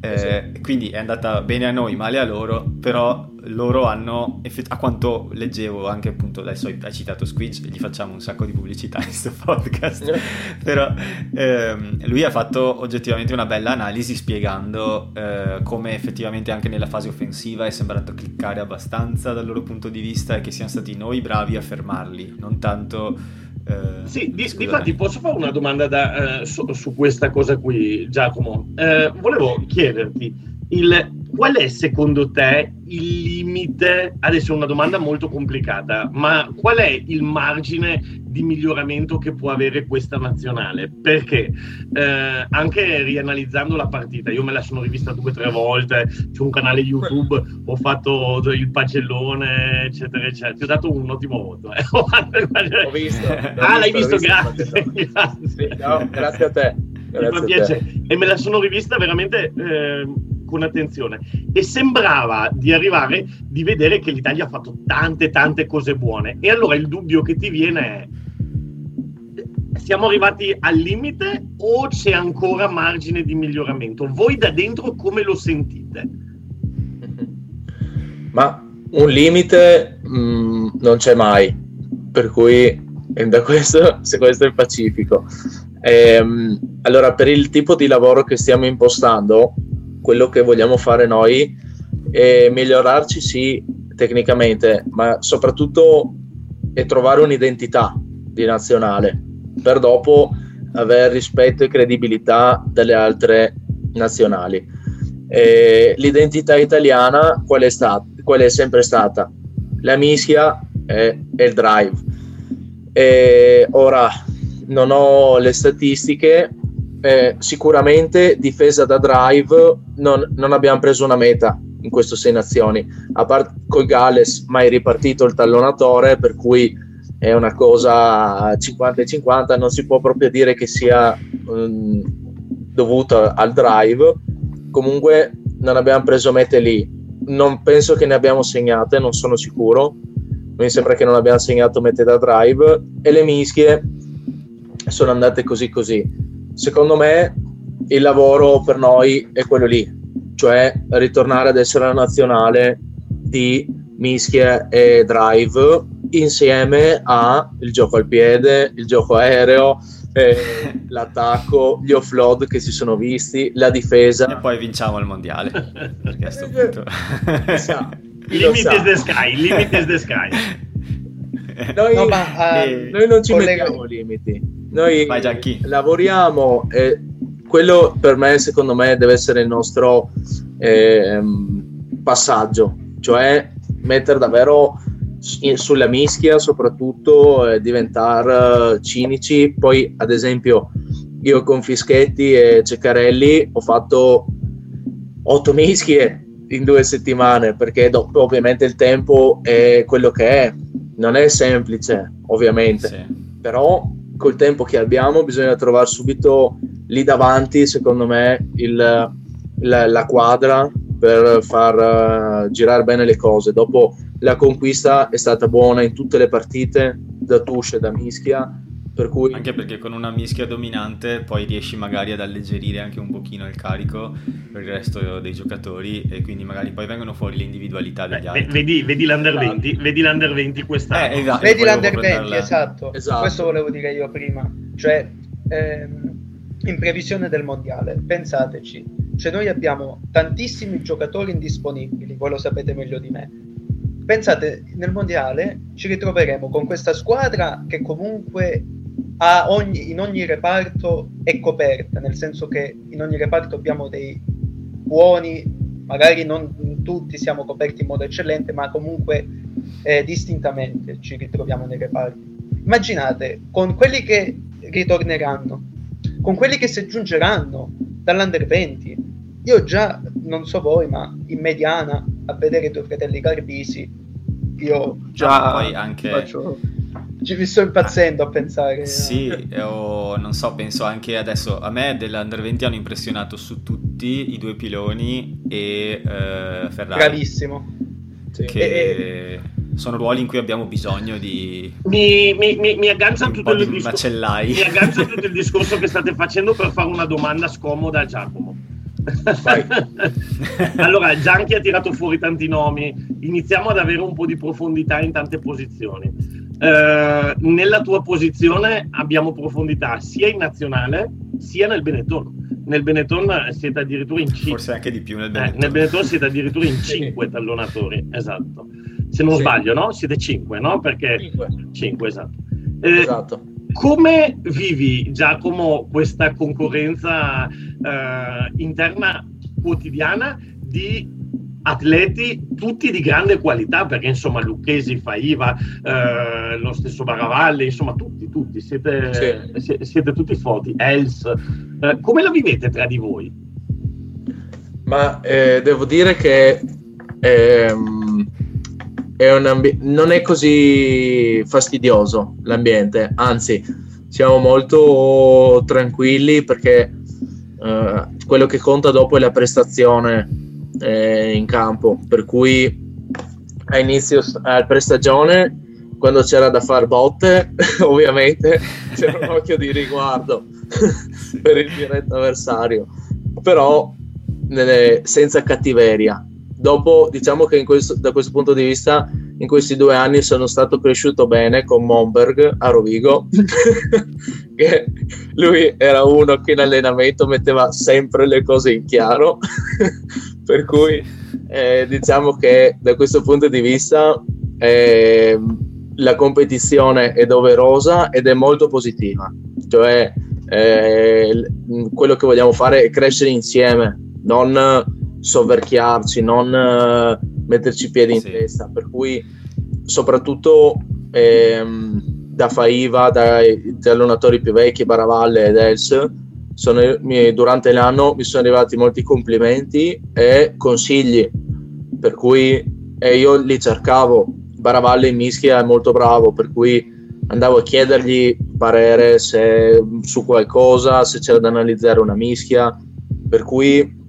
Eh, sì. Quindi è andata bene a noi, male a loro, però loro hanno, a quanto leggevo anche appunto, adesso hai citato Squidge, gli facciamo un sacco di pubblicità in questo podcast, però ehm, lui ha fatto oggettivamente una bella analisi spiegando eh, come effettivamente anche nella fase offensiva è sembrato cliccare abbastanza dal loro punto di vista e che siamo stati noi bravi a fermarli, non tanto... Eh, sì, di, difatti posso fare una domanda da, uh, su, su, questa cosa qui, Giacomo. Uh, volevo chiederti, il, qual è secondo te il limite? Adesso è una domanda molto complicata, ma qual è il margine di miglioramento che può avere questa nazionale? Perché eh, anche rianalizzando la partita, io me la sono rivista due o tre volte, c'è un canale YouTube, ho fatto il pagellone, eccetera, eccetera. Ti ho dato un ottimo voto. Eh. ho visto. ah, l'hai visto, visto grazie. grazie. No, grazie a te. Grazie a te. E me la sono rivista veramente. Eh, con attenzione e sembrava di arrivare di vedere che l'Italia ha fatto tante tante cose buone e allora il dubbio che ti viene è siamo arrivati al limite o c'è ancora margine di miglioramento? Voi da dentro come lo sentite? Ma un limite mh, mm, non c'è mai, per cui da questo, se questo è il Pacifico. Ehm, allora, per il tipo di lavoro che stiamo impostando, quello che vogliamo fare noi è migliorarci sì tecnicamente, ma soprattutto è trovare un'identità di nazionale per dopo avere rispetto e credibilità delle altre nazionali. E l'identità italiana qual è, stata, qual è sempre stata? La mischia e, e il drive. E ora non ho le statistiche, eh, sicuramente difesa da drive non, non, abbiamo preso una meta in queste sei nazioni. A parte col Galles mai ripartito il tallonatore per cui è una cosa 50 50 non si può proprio dire che sia um, dovuta al drive. Comunque non abbiamo preso mete lì. Non penso che ne abbiamo segnate non sono sicuro. Mi sembra che non abbiamo segnato mete da drive. E le mischie sono andate così così secondo me il lavoro per noi è quello lì, cioè ritornare ad essere la nazionale di mischie e drive insieme al gioco al piede, il gioco aereo, eh, l'attacco, gli offload che si sono visti, la difesa. E poi vinciamo il mondiale. Perché a questo punto... limit is the sky, limit is the sky. Noi, no, ma, uh, noi non ci collega... mettiamo limiti noi lavoriamo e quello per me, secondo me, deve essere il nostro eh, passaggio, cioè mettere davvero sulla mischia soprattutto eh, diventare cinici. Poi ad esempio io con Fischetti e Ceccarelli ho fatto otto mischie in due settimane perché dopo ovviamente il tempo è quello che è. Non è semplice ovviamente. Sì. però col tempo che abbiamo bisogna trovare subito lì davanti, secondo me, il, la, la, quadra per far uh, girare bene le cose. Dopo la conquista è stata buona in tutte le partite, da Tusce, da Mischia, per cui... Anche perché con una mischia dominante poi riesci magari ad alleggerire anche un pochino il carico per il resto dei giocatori e quindi magari poi vengono fuori le individualità degli altri. Vedi, vedi l'Under 20, esatto. vedi l'Under 20 quest'anno. Eh, esatto, vedi l'Under 20, esatto. esatto. Questo volevo dire io prima. Cioè, ehm, in previsione del mondiale, pensateci, cioè noi abbiamo tantissimi giocatori indisponibili, voi lo sapete meglio di me. Pensate, nel mondiale ci ritroveremo con questa squadra che comunque ogni, in ogni reparto è coperta, nel senso che in ogni reparto abbiamo dei buoni, magari non tutti siamo coperti in modo eccellente, ma comunque eh, distintamente ci ritroviamo nei reparti. Immaginate, con quelli che ritorneranno, con quelli che si aggiungeranno dall'Under 20, io già, non so voi, ma in mediana, a vedere i tuoi fratelli Garbisi, io già ah, poi anche... faccio ci mi sto impazzendo a pensare. Sì, o non so, penso anche adesso a me dell'Under 20 hanno impressionato su tutti i due piloni e uh, Ferrari. Bravissimo. Sì. Che e... sono ruoli in cui abbiamo bisogno di. Mi, mi, mi, mi aggancia tutto il discorso. Macellai. Mi aggancia tutto il discorso che state facendo per fare una domanda scomoda a Giacomo. allora, Gianchi ha tirato fuori tanti nomi, iniziamo ad avere un po' di profondità in tante posizioni. Eh, nella tua posizione abbiamo profondità sia in nazionale sia nel Benetton. Nel Benetton siete addirittura in 5. Forse anche di più nel Benetton. Eh, nel Benetton siete addirittura in 5 tallonatori, esatto. Se non sì. sbaglio, no? Siete 5, no? Perché 5, 5 esatto. Eh, esatto. Come vivi, Giacomo, questa concorrenza eh, interna quotidiana di atleti tutti di grande qualità perché insomma Lucchesi, Faiva, eh, lo stesso Baravalli, insomma tutti, tutti, siete, sì. siete tutti forti, Els, eh, come la vivete tra di voi? Ma eh, devo dire che ehm, è ambi- non è così fastidioso l'ambiente, anzi siamo molto tranquilli perché eh, quello che conta dopo è la prestazione eh, in campo, per cui a inizio al prestagione quando c'era da fare botte ovviamente c'era un occhio di riguardo per il diretto avversario. Però nelle, senza cattiveria. Dopo diciamo che questo, da questo punto di vista in questi due anni sono stato cresciuto bene con Monberg a Rovigo che lui era uno che in allenamento metteva sempre le cose in chiaro. Per cui eh, diciamo che da questo punto di vista eh, la competizione è doverosa ed è molto positiva, cioè eh, quello che vogliamo fare è crescere insieme, non soverchiarci, non eh, metterci piedi in sì. testa, per cui soprattutto ehm, da Faiva, dai, dai allenatori più vecchi, Baravalle ed Els, sono, mi, durante l'anno mi sono arrivati molti complimenti e consigli, per cui eh, io li cercavo. Baravalle in mischia è molto bravo, per cui andavo a chiedergli parere se, su qualcosa, se c'era da analizzare una mischia, per cui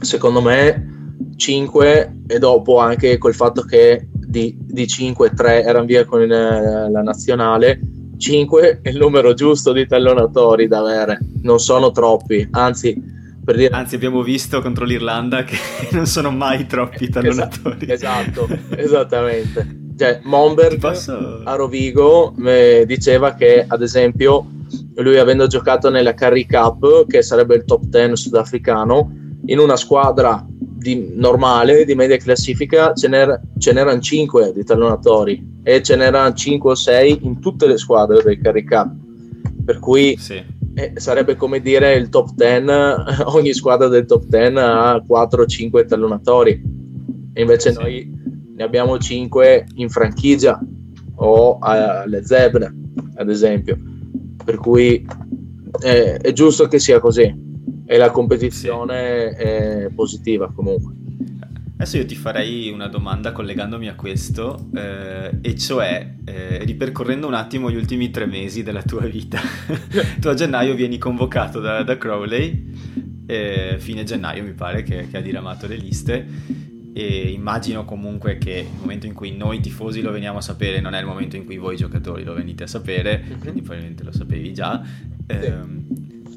secondo me 5 e dopo anche col fatto che di, di 5 3 erano via con il, la nazionale 5 è il numero giusto di tallonatori da avere, non sono troppi, anzi, per dire... anzi abbiamo visto contro l'Irlanda che non sono mai troppi tallonatori. Esatto, esatto esattamente. Cioè, Momberg posso... a Rovigo eh, diceva che, ad esempio, lui avendo giocato nella Curry Cup, che sarebbe il top 10 sudafricano, in una squadra di, normale, di media classifica, ce, n'era, ce n'erano 5 di tallonatori e ce n'erano 5 o 6 in tutte le squadre del Cup. Per cui sì. eh, sarebbe come dire il top 10, ogni squadra del top 10 ha 4 o 5 tallonatori. E invece sì. noi ne abbiamo 5 in franchigia o alle zebre, ad esempio. Per cui eh, è giusto che sia così e la competizione sì. è positiva comunque. Adesso io ti farei una domanda collegandomi a questo, eh, e cioè eh, ripercorrendo un attimo gli ultimi tre mesi della tua vita. tu a gennaio vieni convocato da, da Crowley, eh, fine gennaio mi pare che, che ha diramato le liste, e immagino comunque che il momento in cui noi tifosi lo veniamo a sapere non è il momento in cui voi giocatori lo venite a sapere, mm-hmm. quindi probabilmente lo sapevi già. Sì. Ehm,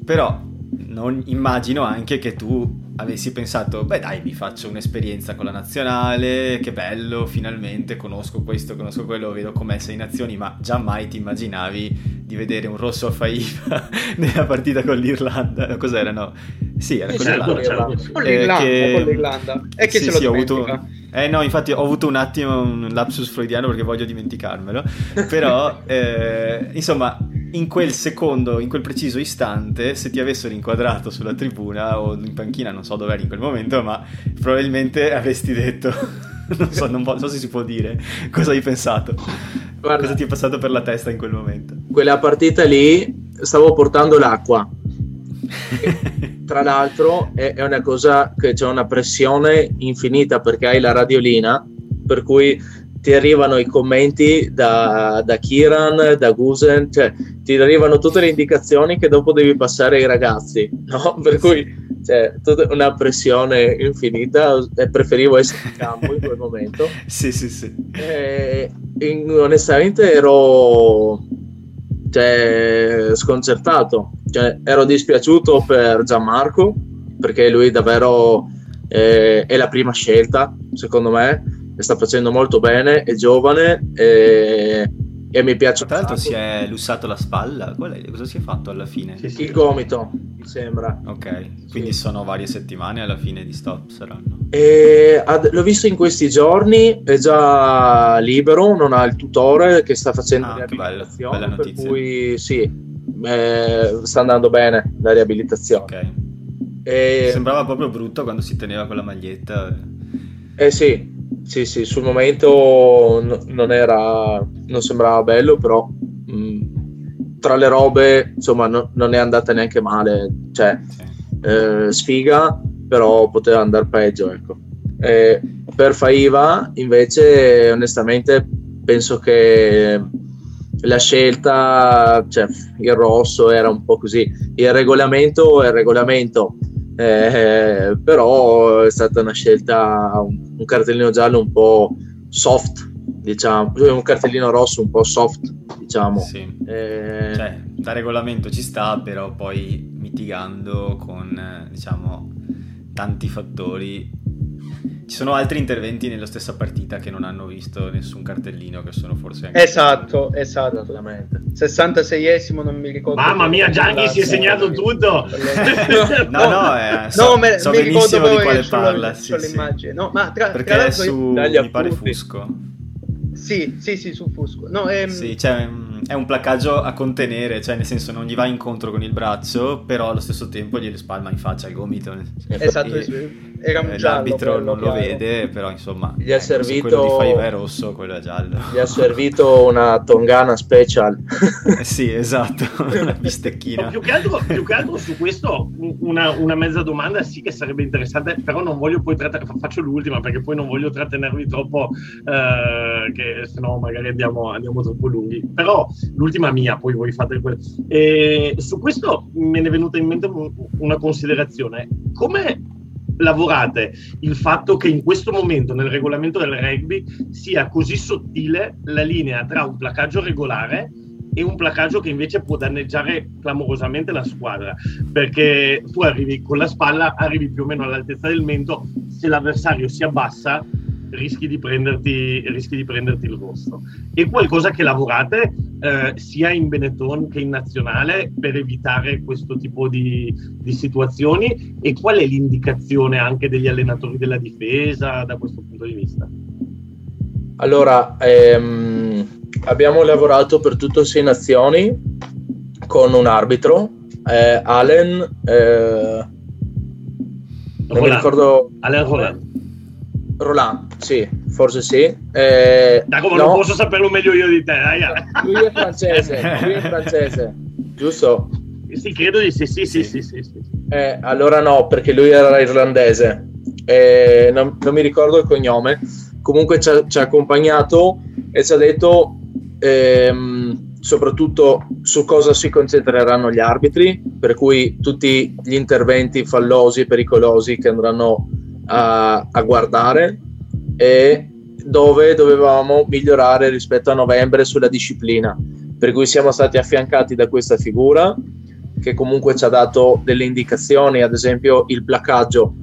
però non immagino anche che tu avessi pensato, beh dai, mi faccio un'esperienza con la nazionale, che bello, finalmente conosco questo, conosco quello, vedo com'è sei nazioni, ma già mai ti immaginavi di vedere un rosso a Faiva nella partita con l'Irlanda, cos'era, no? Sì, era con certo, l'Irlanda. Con l'Irlanda, eh, con l'Irlanda. E che sì, se lo sì, ho avuto? Eh no, infatti ho avuto un attimo un lapsus freudiano perché voglio dimenticarmelo, però eh, insomma in quel secondo, in quel preciso istante, se ti avessero inquadrato sulla tribuna o in panchina, non so dove eri in quel momento, ma probabilmente avresti detto, non so, non so se si può dire, cosa hai pensato, Guarda, cosa ti è passato per la testa in quel momento. Quella partita lì stavo portando l'acqua. tra l'altro è, è, una cosa che c'è una pressione infinita perché hai la radiolina, per cui ti arrivano i commenti da, da Kiran, da Gusen, cioè ti arrivano tutte le indicazioni che dopo devi passare ai ragazzi, no? Per cui c'è tutta una pressione infinita e preferivo essere in campo in quel momento. sì, sì, sì. E, in, onestamente ero cioè, sconcertato, cioè, ero dispiaciuto per Gianmarco perché lui davvero eh, è la prima scelta, secondo me, e sta facendo molto bene, è giovane e, e mi piace. Tra l'altro si è lussato la spalla, è, cosa si è fatto alla fine? Sì, sì. Il gomito, mi sembra. Ok, quindi sì. sono varie settimane alla fine di stop saranno. E ad, l'ho visto in questi giorni, è già libero, non ha il tutore che sta facendo ah, riabilitazione, bella, bella per cui sì, eh, sta andando bene la riabilitazione. Ok. E... Sembrava proprio brutto quando si teneva con la maglietta. Eh sì, sì, sì, sul momento n- non era, non sembrava bello, però mh, mm, tra le robe, insomma, no, non è andata neanche male, cioè, eh, sfiga, però poteva andare peggio, ecco. E per Faiva, invece, onestamente, penso che la scelta, cioè, il rosso era un po' così, il regolamento è il regolamento, eh, però è stata una scelta, un, un, cartellino giallo un po' soft, diciamo, un cartellino rosso un po' soft, diciamo. Sì. Eh, cioè, da regolamento ci sta, però poi mitigando con, diciamo, tanti fattori ci sono altri interventi nella stessa partita che non hanno visto nessun cartellino, che sono forse anche... Esatto, esatto. 66esimo, non mi ricordo. Mamma mia, Gianni si è segnato tutto! no, no, eh, so, no me, so mi benissimo di quale parla. Sì, sì. No, ma tra, Perché tra è su, mi pare Fusco. Sì, sì, sì, su Fusco. No, ehm... Sì, cioè, è un placcaggio a contenere, cioè nel senso non gli va incontro con il braccio, però allo stesso tempo gli spalma in faccia il gomito. Esatto, e, era un eh, giallo, l'arbitro non lo vede, però insomma, gli ha ecco, servito quello di Faiva è rosso, quello è giallo. Gli ha servito una tongana special. eh sì, esatto, una bistecchina. No, più, che altro, più, che altro, su questo una, una, mezza domanda sì che sarebbe interessante, però non voglio poi trattare, faccio l'ultima perché poi non voglio trattenervi troppo, eh, che se no magari andiamo, andiamo, troppo lunghi. Però l'ultima mia, poi voi fate quello. E su questo me ne è venuta in mente una considerazione. Come lavorate. Il fatto che in questo momento nel regolamento del rugby sia così sottile la linea tra un placaggio regolare e un placaggio che invece può danneggiare clamorosamente la squadra. Perché tu arrivi con la spalla arrivi più o meno all'altezza del mento se l'avversario si abbassa rischi di prenderti, rischi di prenderti il rosso. È qualcosa che lavorate eh, sia in Benetton che in nazionale per evitare questo tipo di, di, situazioni e qual è l'indicazione anche degli allenatori della difesa da questo punto di vista? Allora, ehm, abbiamo lavorato per tutte e sei nazioni con un arbitro, eh, Allen, eh, non mi ricordo... Allen Roland. Roland, sì, forse sì. Eh, da come no. non posso saperlo meglio io di te, dai. Lui è francese, lui è francese, giusto? Sì, credo di sì, sì, sì, sì, sì, sì. Eh, allora no, perché lui era irlandese. Eh, non, non, mi ricordo il cognome. Comunque ci ha, ci ha accompagnato e ci ha detto ehm, soprattutto su cosa si concentreranno gli arbitri, per cui tutti gli interventi fallosi e pericolosi che andranno a, a guardare e dove dovevamo migliorare rispetto a novembre sulla disciplina. Per cui siamo stati affiancati da questa figura che comunque ci ha dato delle indicazioni, ad esempio il placaggio.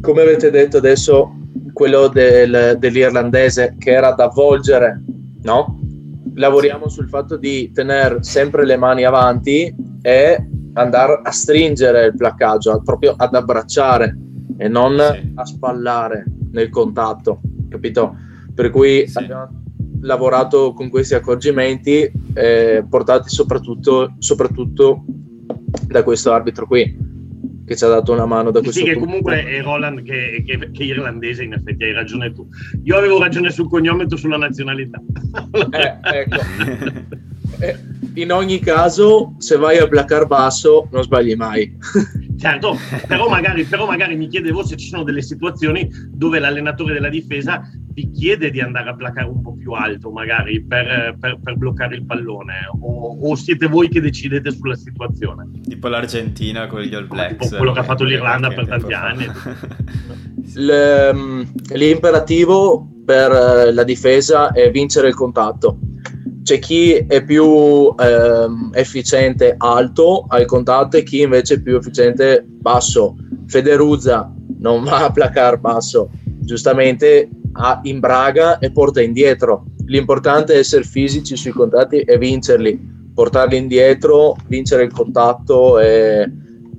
Come avete detto adesso, quello del, dell'irlandese che era da avvolgere, no? Lavoriamo sul fatto di tenere sempre le mani avanti e andare a stringere il placcaggio, proprio ad abbracciare e non sì. a spallare nel contatto, capito? Per cui sì. abbiamo lavorato con questi accorgimenti eh, portati soprattutto, soprattutto da questo arbitro qui che ci ha dato una mano da questo sì, che comunque è Roland che, che, che, è irlandese, in effetti hai ragione tu. Io avevo ragione sul cognome, tu sulla nazionalità. Eh, ecco. eh, in ogni caso, se vai a placar basso, non sbagli mai. Certo, però magari, però magari mi chiedevo se ci sono delle situazioni dove l'allenatore della difesa vi chiede di andare a placare un po' più alto, magari per, per, per bloccare il pallone, o, o, siete voi che decidete sulla situazione? Tipo l'Argentina con gli All Blacks. Tipo quello che ha fatto l'Irlanda per tanti anni. L'imperativo per eh, la difesa è vincere il contatto. C'è chi è più ehm, efficiente alto al contatto e chi invece è più efficiente basso. Federuzza non va a placare basso, giustamente a, in Braga e porta indietro. L'importante è essere fisici sui contatti e vincerli, portarli indietro, vincere il contatto e,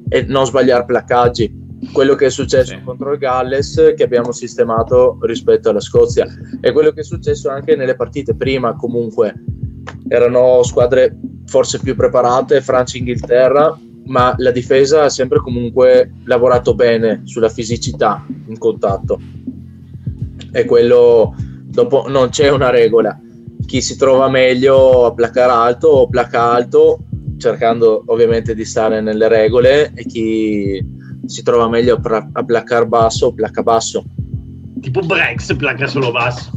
e non sbagliare placcaggi. Quello che è successo sì. contro il Galles che abbiamo sistemato rispetto alla Scozia e quello che è successo anche nelle partite prima comunque erano squadre forse più preparate, Francia e Inghilterra, ma la difesa ha sempre comunque lavorato bene sulla fisicità in contatto. È quello dopo non c'è una regola. Chi si trova meglio a placare alto o placa alto cercando ovviamente di stare nelle regole e chi si trova meglio a placare basso o placa basso tipo Brex placa solo basso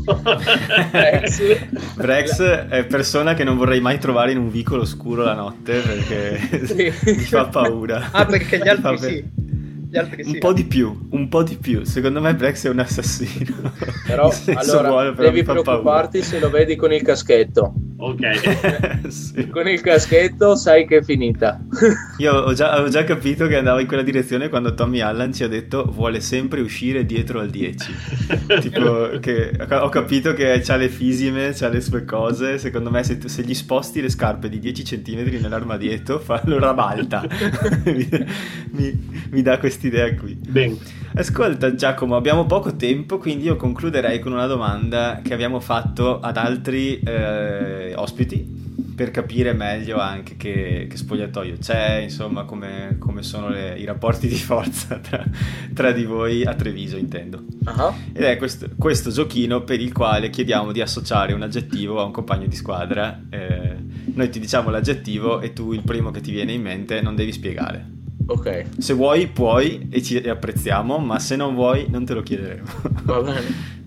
Brex. Brex è persona che non vorrei mai trovare in un vicolo scuro la notte perché sì. mi fa paura ah perché gli altri sì gli altri sì. Un po' di più, un po' di più. Secondo me Brex è un assassino. Però allora buono, però devi preoccuparti se lo vedi con il caschetto. Ok. sì. Con il caschetto sai che è finita. Io ho già, ho già, capito che andava in quella direzione quando Tommy Allen ci ha detto vuole sempre uscire dietro al 10. tipo che ho capito che ha le fisime, ha le sue cose. Secondo me se, se, gli sposti le scarpe di 10 cm nell'armadietto fa, lo rabalta. mi, mi, mi dà questa quest'idea qui. Bene. Ascolta Giacomo, abbiamo poco tempo, quindi io concluderei con una domanda che abbiamo fatto ad altri eh, ospiti per capire meglio anche che, che spogliatoio c'è, insomma come, come sono le, i rapporti di forza tra, tra, di voi a Treviso intendo. Uh-huh. Ed è questo, questo, giochino per il quale chiediamo di associare un aggettivo a un compagno di squadra. Eh, noi ti diciamo l'aggettivo e tu il primo che ti viene in mente non devi spiegare. Ok. Se vuoi, puoi e ci apprezziamo, ma se non vuoi, non te lo chiederemo. Va bene.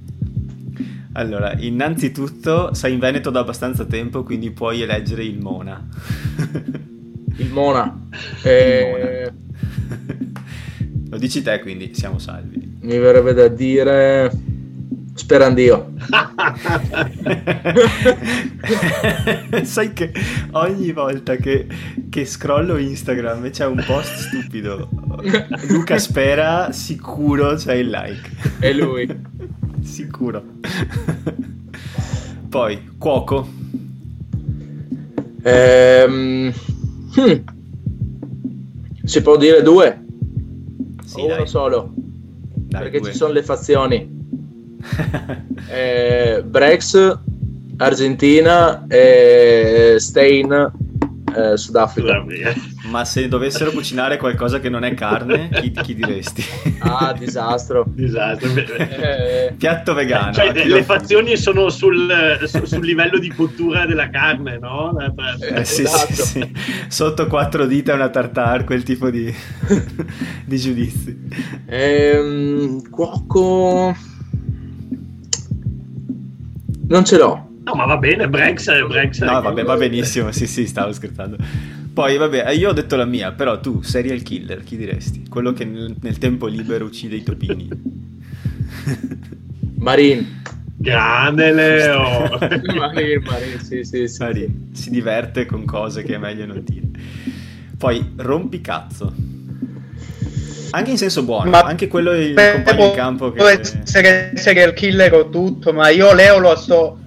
Allora, innanzitutto sei in Veneto da abbastanza tempo, quindi puoi eleggere il Mona. il Mona. Eh... Lo dici te, quindi siamo salvi. Mi verrebbe da dire Sperandio. Sai che ogni volta che, che scrollo Instagram c'è un post stupido, Luca spera, sicuro c'è il like. È lui. sicuro. Poi, cuoco. Ehm, hmm. Si può dire due? Sì, o dai. uno solo? Dai, Perché due. ci sono le fazioni. Eh, Brex, Argentina e Stein, eh, Sudafrica. Ma se dovessero cucinare qualcosa che non è carne, chi, chi diresti? Ah, disastro. disastro. Eh, Piatto vegano. Cioè, le, le fazioni sono sul, su, sul, livello di cottura della carne, no? Eh, sì, esatto. sì, sì. Sotto quattro dita una tartare, quel tipo di, di giudizi. Ehm, cuoco... Non ce l'ho. No, ma va bene, Brex, Brex No, vabbè, va benissimo, sì, sì, stavo scherzando. Poi, vabbè, io ho detto la mia, però tu, serial killer, chi diresti? Quello che nel, nel tempo libero uccide i topini. Marin. Grande Leo! Marin, Marin, sì, sì, sì. Marin. Si diverte con cose che è meglio non dire. Poi, rompicazzo. Anche in senso buono, ma anche quello il compagno in campo che... Può essere serial killer o tutto, ma io Leo lo sto...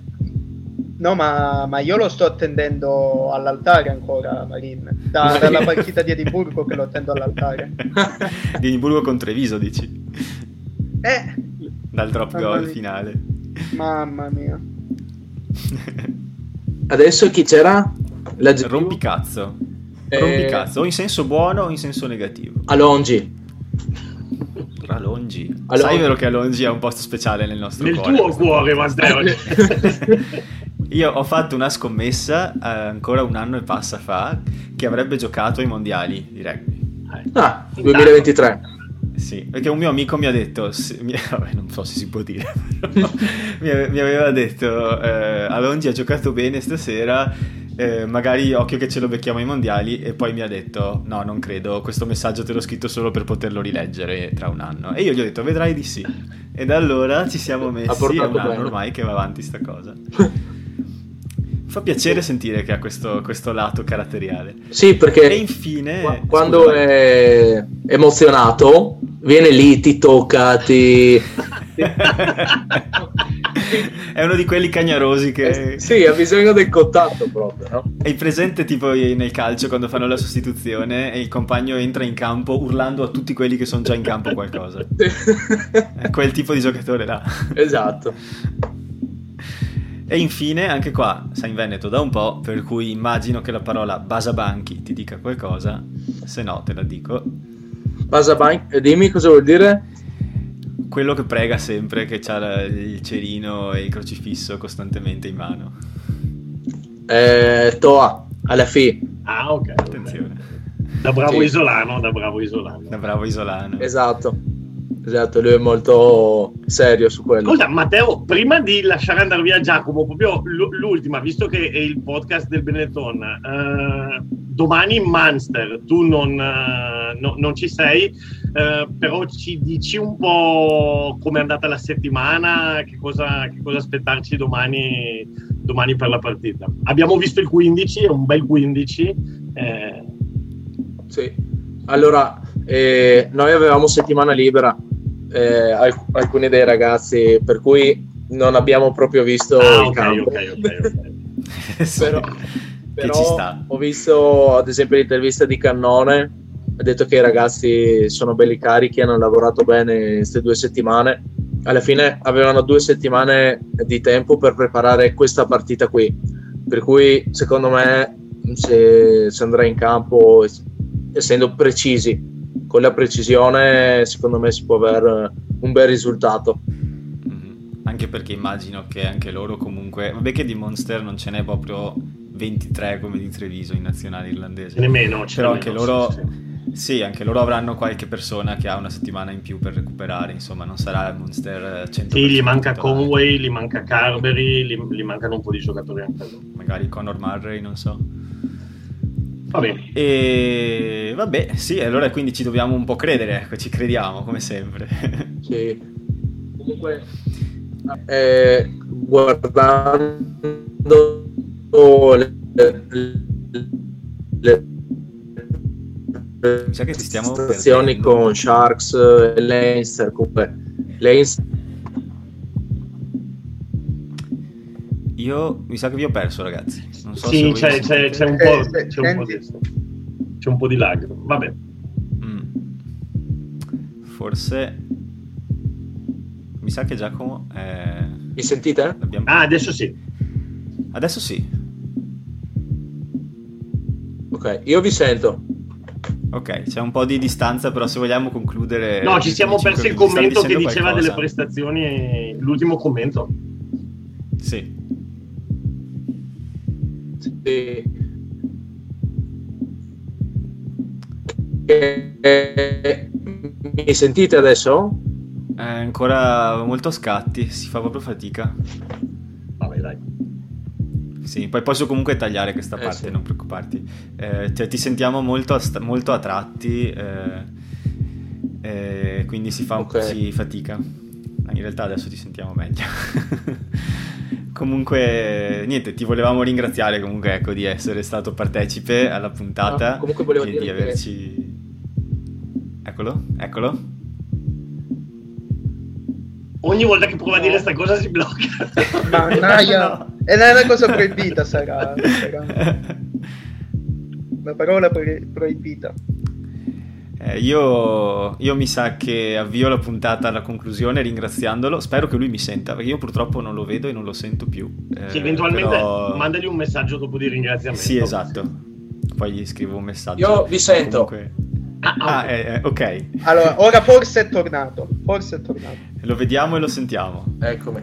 No, ma, ma, io lo sto attendendo all'altare ancora, Marin. Da, dalla partita di Edimburgo che lo attendo all'altare. di Edimburgo con Treviso, dici? Eh. Dal drop goal mia. finale. Mamma mia. Adesso chi c'era? Rompicazzo. Eh... Rompicazzo, o in senso buono o in senso negativo. Alongi. Alongi. Alongi. Sai vero che Alongi è un posto speciale nel nostro nel cuore? Nel tuo cuore, Matteo. Io ho fatto una scommessa eh, ancora un anno e passa fa che avrebbe giocato ai mondiali di rugby. Ah, 2023. Sì, perché un mio amico mi ha detto, se, mi, vabbè, non so se si può dire, mi, mi, aveva detto, eh, Alongi ha giocato bene stasera, eh, magari occhio che ce lo becchiamo ai mondiali e poi mi ha detto no non credo questo messaggio te l'ho scritto solo per poterlo rileggere tra un anno. E io gli ho detto vedrai di sì. E da allora ci siamo messi è un anno ormai che va avanti sta cosa. Fa piacere sentire che ha questo, questo, lato caratteriale. Sì perché e infine quando scusa, è emozionato viene lì ti tocca ti è uno di quelli cagnarosi che... Eh, sì, ha bisogno del contatto proprio, no? È presente tipo nel calcio quando fanno la sostituzione e il compagno entra in campo urlando a tutti quelli che sono già in campo qualcosa. è quel tipo di giocatore là. Esatto. E infine, anche qua, sei in Veneto da un po', per cui immagino che la parola Basabanchi ti dica qualcosa, se no te la dico. Basabanchi, dimmi cosa vuol dire? Quello che prega sempre, che ha il cerino e il crocifisso costantemente in mano. Eh, Toa, alla fine. Ah, ok. Attenzione. Da bravo sì. isolano, da bravo isolano. Da bravo isolano. Esatto. Esatto, lui è molto serio su quello. Scusa, Matteo, prima di lasciare andare via Giacomo, proprio l'ultima, visto che è il podcast del Benetton, eh, domani Munster, tu non, eh, no, non ci sei, eh, però ci dici un po' come è andata la settimana, che cosa, che cosa aspettarci domani, domani, per la partita. Abbiamo visto il 15, è un bel 15. Eh. Sì, allora eh, noi avevamo settimana libera eh, alc- alcuni dei ragazzi, per cui non abbiamo proprio visto ah, il okay, campo. Okay, okay, però, però ho visto ad esempio l'intervista di Cannone, ha detto che i ragazzi sono belli carichi, hanno lavorato bene queste due settimane. Alla fine avevano due settimane di tempo per preparare questa partita qui, per cui secondo me se, se andrà in campo essendo precisi con la precisione secondo me si può avere un bel risultato mm-hmm. anche perché immagino che anche loro comunque vabbè che di Monster non ce n'è proprio 23 come di Treviso in nazionale irlandese nemmeno però anche loro sì, sì. sì, anche loro avranno qualche persona che ha una settimana in più per recuperare insomma non sarà il Monster 100% sì gli manca. Conway gli manca Carberry gli, gli mancano un po' di giocatori anche loro magari Conor Murray non so Va bene. E vabbè, sì, allora quindi ci dobbiamo un po' credere, ecco, ci crediamo come sempre. Sì. Comunque, eh, guardando le, le, mi sa che ti stiamo prestazioni con Sharks e Leinster, comunque Leinster Io mi sa che vi ho perso, ragazzi. Non so sì, c'è, c'è, c'è, un po', eh, c'è, un po di, c'è un po' di lag. Vabbè. Mm. Forse. Mi sa che Giacomo. È... Mi sentite? Abbiamo... Ah, adesso sì. Adesso sì. Ok, io vi sento. Ok, c'è un po' di distanza, però se vogliamo concludere... No, ci siamo persi il commento che diceva qualcosa. delle prestazioni, l'ultimo commento. Sì. Sì. Eh, mi sentite adesso? È ancora molto scatti, si fa proprio fatica. Vabbè, dai. Sì, poi posso comunque tagliare questa parte, eh, sì. non preoccuparti. Eh, cioè, ti sentiamo molto a, molto a tratti, eh, eh, quindi si fa un okay. po' di fatica. In realtà adesso ti sentiamo meglio. Comunque, niente, ti volevamo ringraziare comunque ecco, di essere stato partecipe alla puntata no, comunque volevo e dire di averci... Che... Eccolo, eccolo. Ogni volta che prova a dire questa cosa si blocca. Mannaia! no. E non è una cosa proibita, sarà. sarà. Una parola pro- proibita. Eh, io, io, mi sa che avvio la puntata alla conclusione ringraziandolo. Spero che lui mi senta, perché io purtroppo non lo vedo e non lo sento più. Eh, sì, eventualmente però... mandagli un messaggio dopo di ringraziamento. Sì, esatto. Poi gli scrivo un messaggio. Io vi sento. Comunque... Ah, ah okay. Eh, eh, ok. Allora, ora forse è tornato. Forse è tornato. Lo vediamo e lo sentiamo. Eccomi.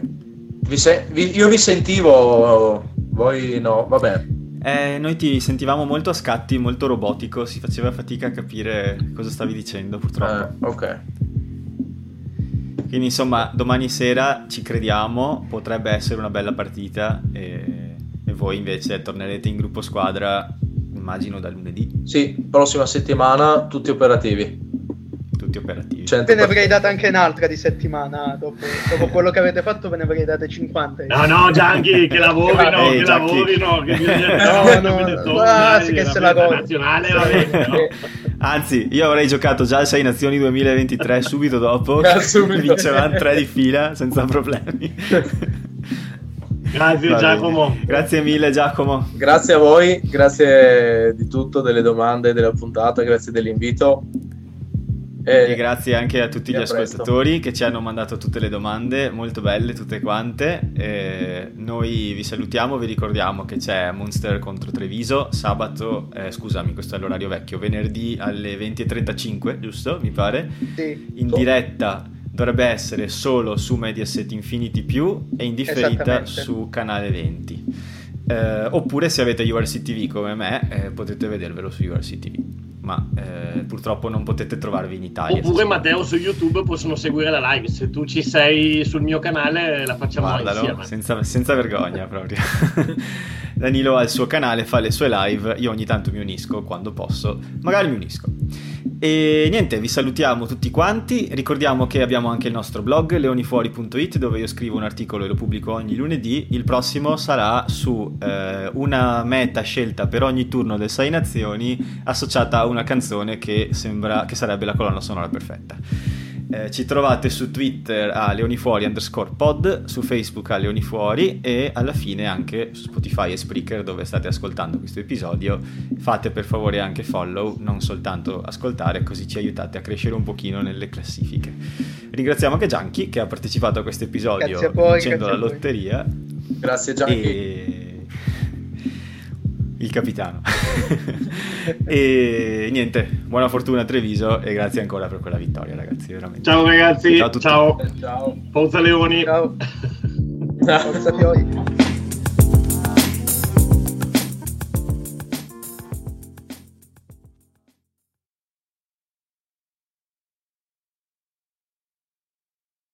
Vi se... vi... io vi sentivo, voi no, vabbè. Eh, noi ti sentivamo molto a scatti, molto robotico, si faceva fatica a capire cosa stavi dicendo purtroppo. Eh, ok. Quindi insomma, domani sera ci crediamo, potrebbe essere una bella partita e, e voi invece tornerete in gruppo squadra, immagino da lunedì. Sì, prossima settimana tutti operativi tutti operativi. Ve ne avrei data anche un'altra di settimana dopo, dopo quello che avete fatto, ve ne avrei date 50. No, no, Gianchi, che lavorino, Ehi, che lavorino, che no, no, no, quasi che se la nazionale Anzi, io avrei giocato già al 6 Nazioni 2023 subito dopo, vincevamo tre di fila senza problemi. Grazie Giacomo. Grazie mille Giacomo. Grazie a voi, grazie di tutto, delle domande, della puntata, grazie dell'invito. E, e grazie anche a tutti gli ascoltatori che ci hanno mandato tutte le domande, molto belle tutte quante. E noi vi salutiamo, vi ricordiamo che c'è Monster contro Treviso sabato, eh, scusami, questo è l'orario vecchio, venerdì alle 20.35, giusto? Mi pare? Sì. In diretta dovrebbe essere solo su Mediaset Infinity più e in differita su canale 20. Eh, oppure se avete URC TV come me eh, potete vedervelo su URC TV ma eh, purtroppo non potete trovarvi in Italia. Oppure Matteo su YouTube possono seguire la live, se tu ci sei sul mio canale la facciamo Guardalo, insieme. Senza, senza vergogna proprio. Danilo ha il suo canale, fa le sue live, io ogni tanto mi unisco quando posso, magari mi unisco. E niente, vi salutiamo tutti quanti. Ricordiamo che abbiamo anche il nostro blog leonifuori.it dove io scrivo un articolo e lo pubblico ogni lunedì. Il prossimo sarà su eh, una meta scelta per ogni turno del 6 Nazioni associata a una canzone che sembra che sarebbe la colonna sonora perfetta. Eh, ci trovate su Twitter a leonifuori underscore pod, su Facebook a leonifuori e alla fine anche su Spotify e Spreaker dove state ascoltando questo episodio. Fate per favore anche follow, non soltanto ascoltare, così ci aiutate a crescere un pochino nelle classifiche. Ringraziamo anche Gianchi che ha partecipato a questo episodio vincendo la lotteria. Grazie Gianchi. E il capitano. e niente, buona fortuna a Treviso e grazie ancora per quella vittoria, ragazzi. Veramente. Ciao ragazzi, ciao. Ciao. ciao. Forza Leoni. Ciao. Forza Fiori.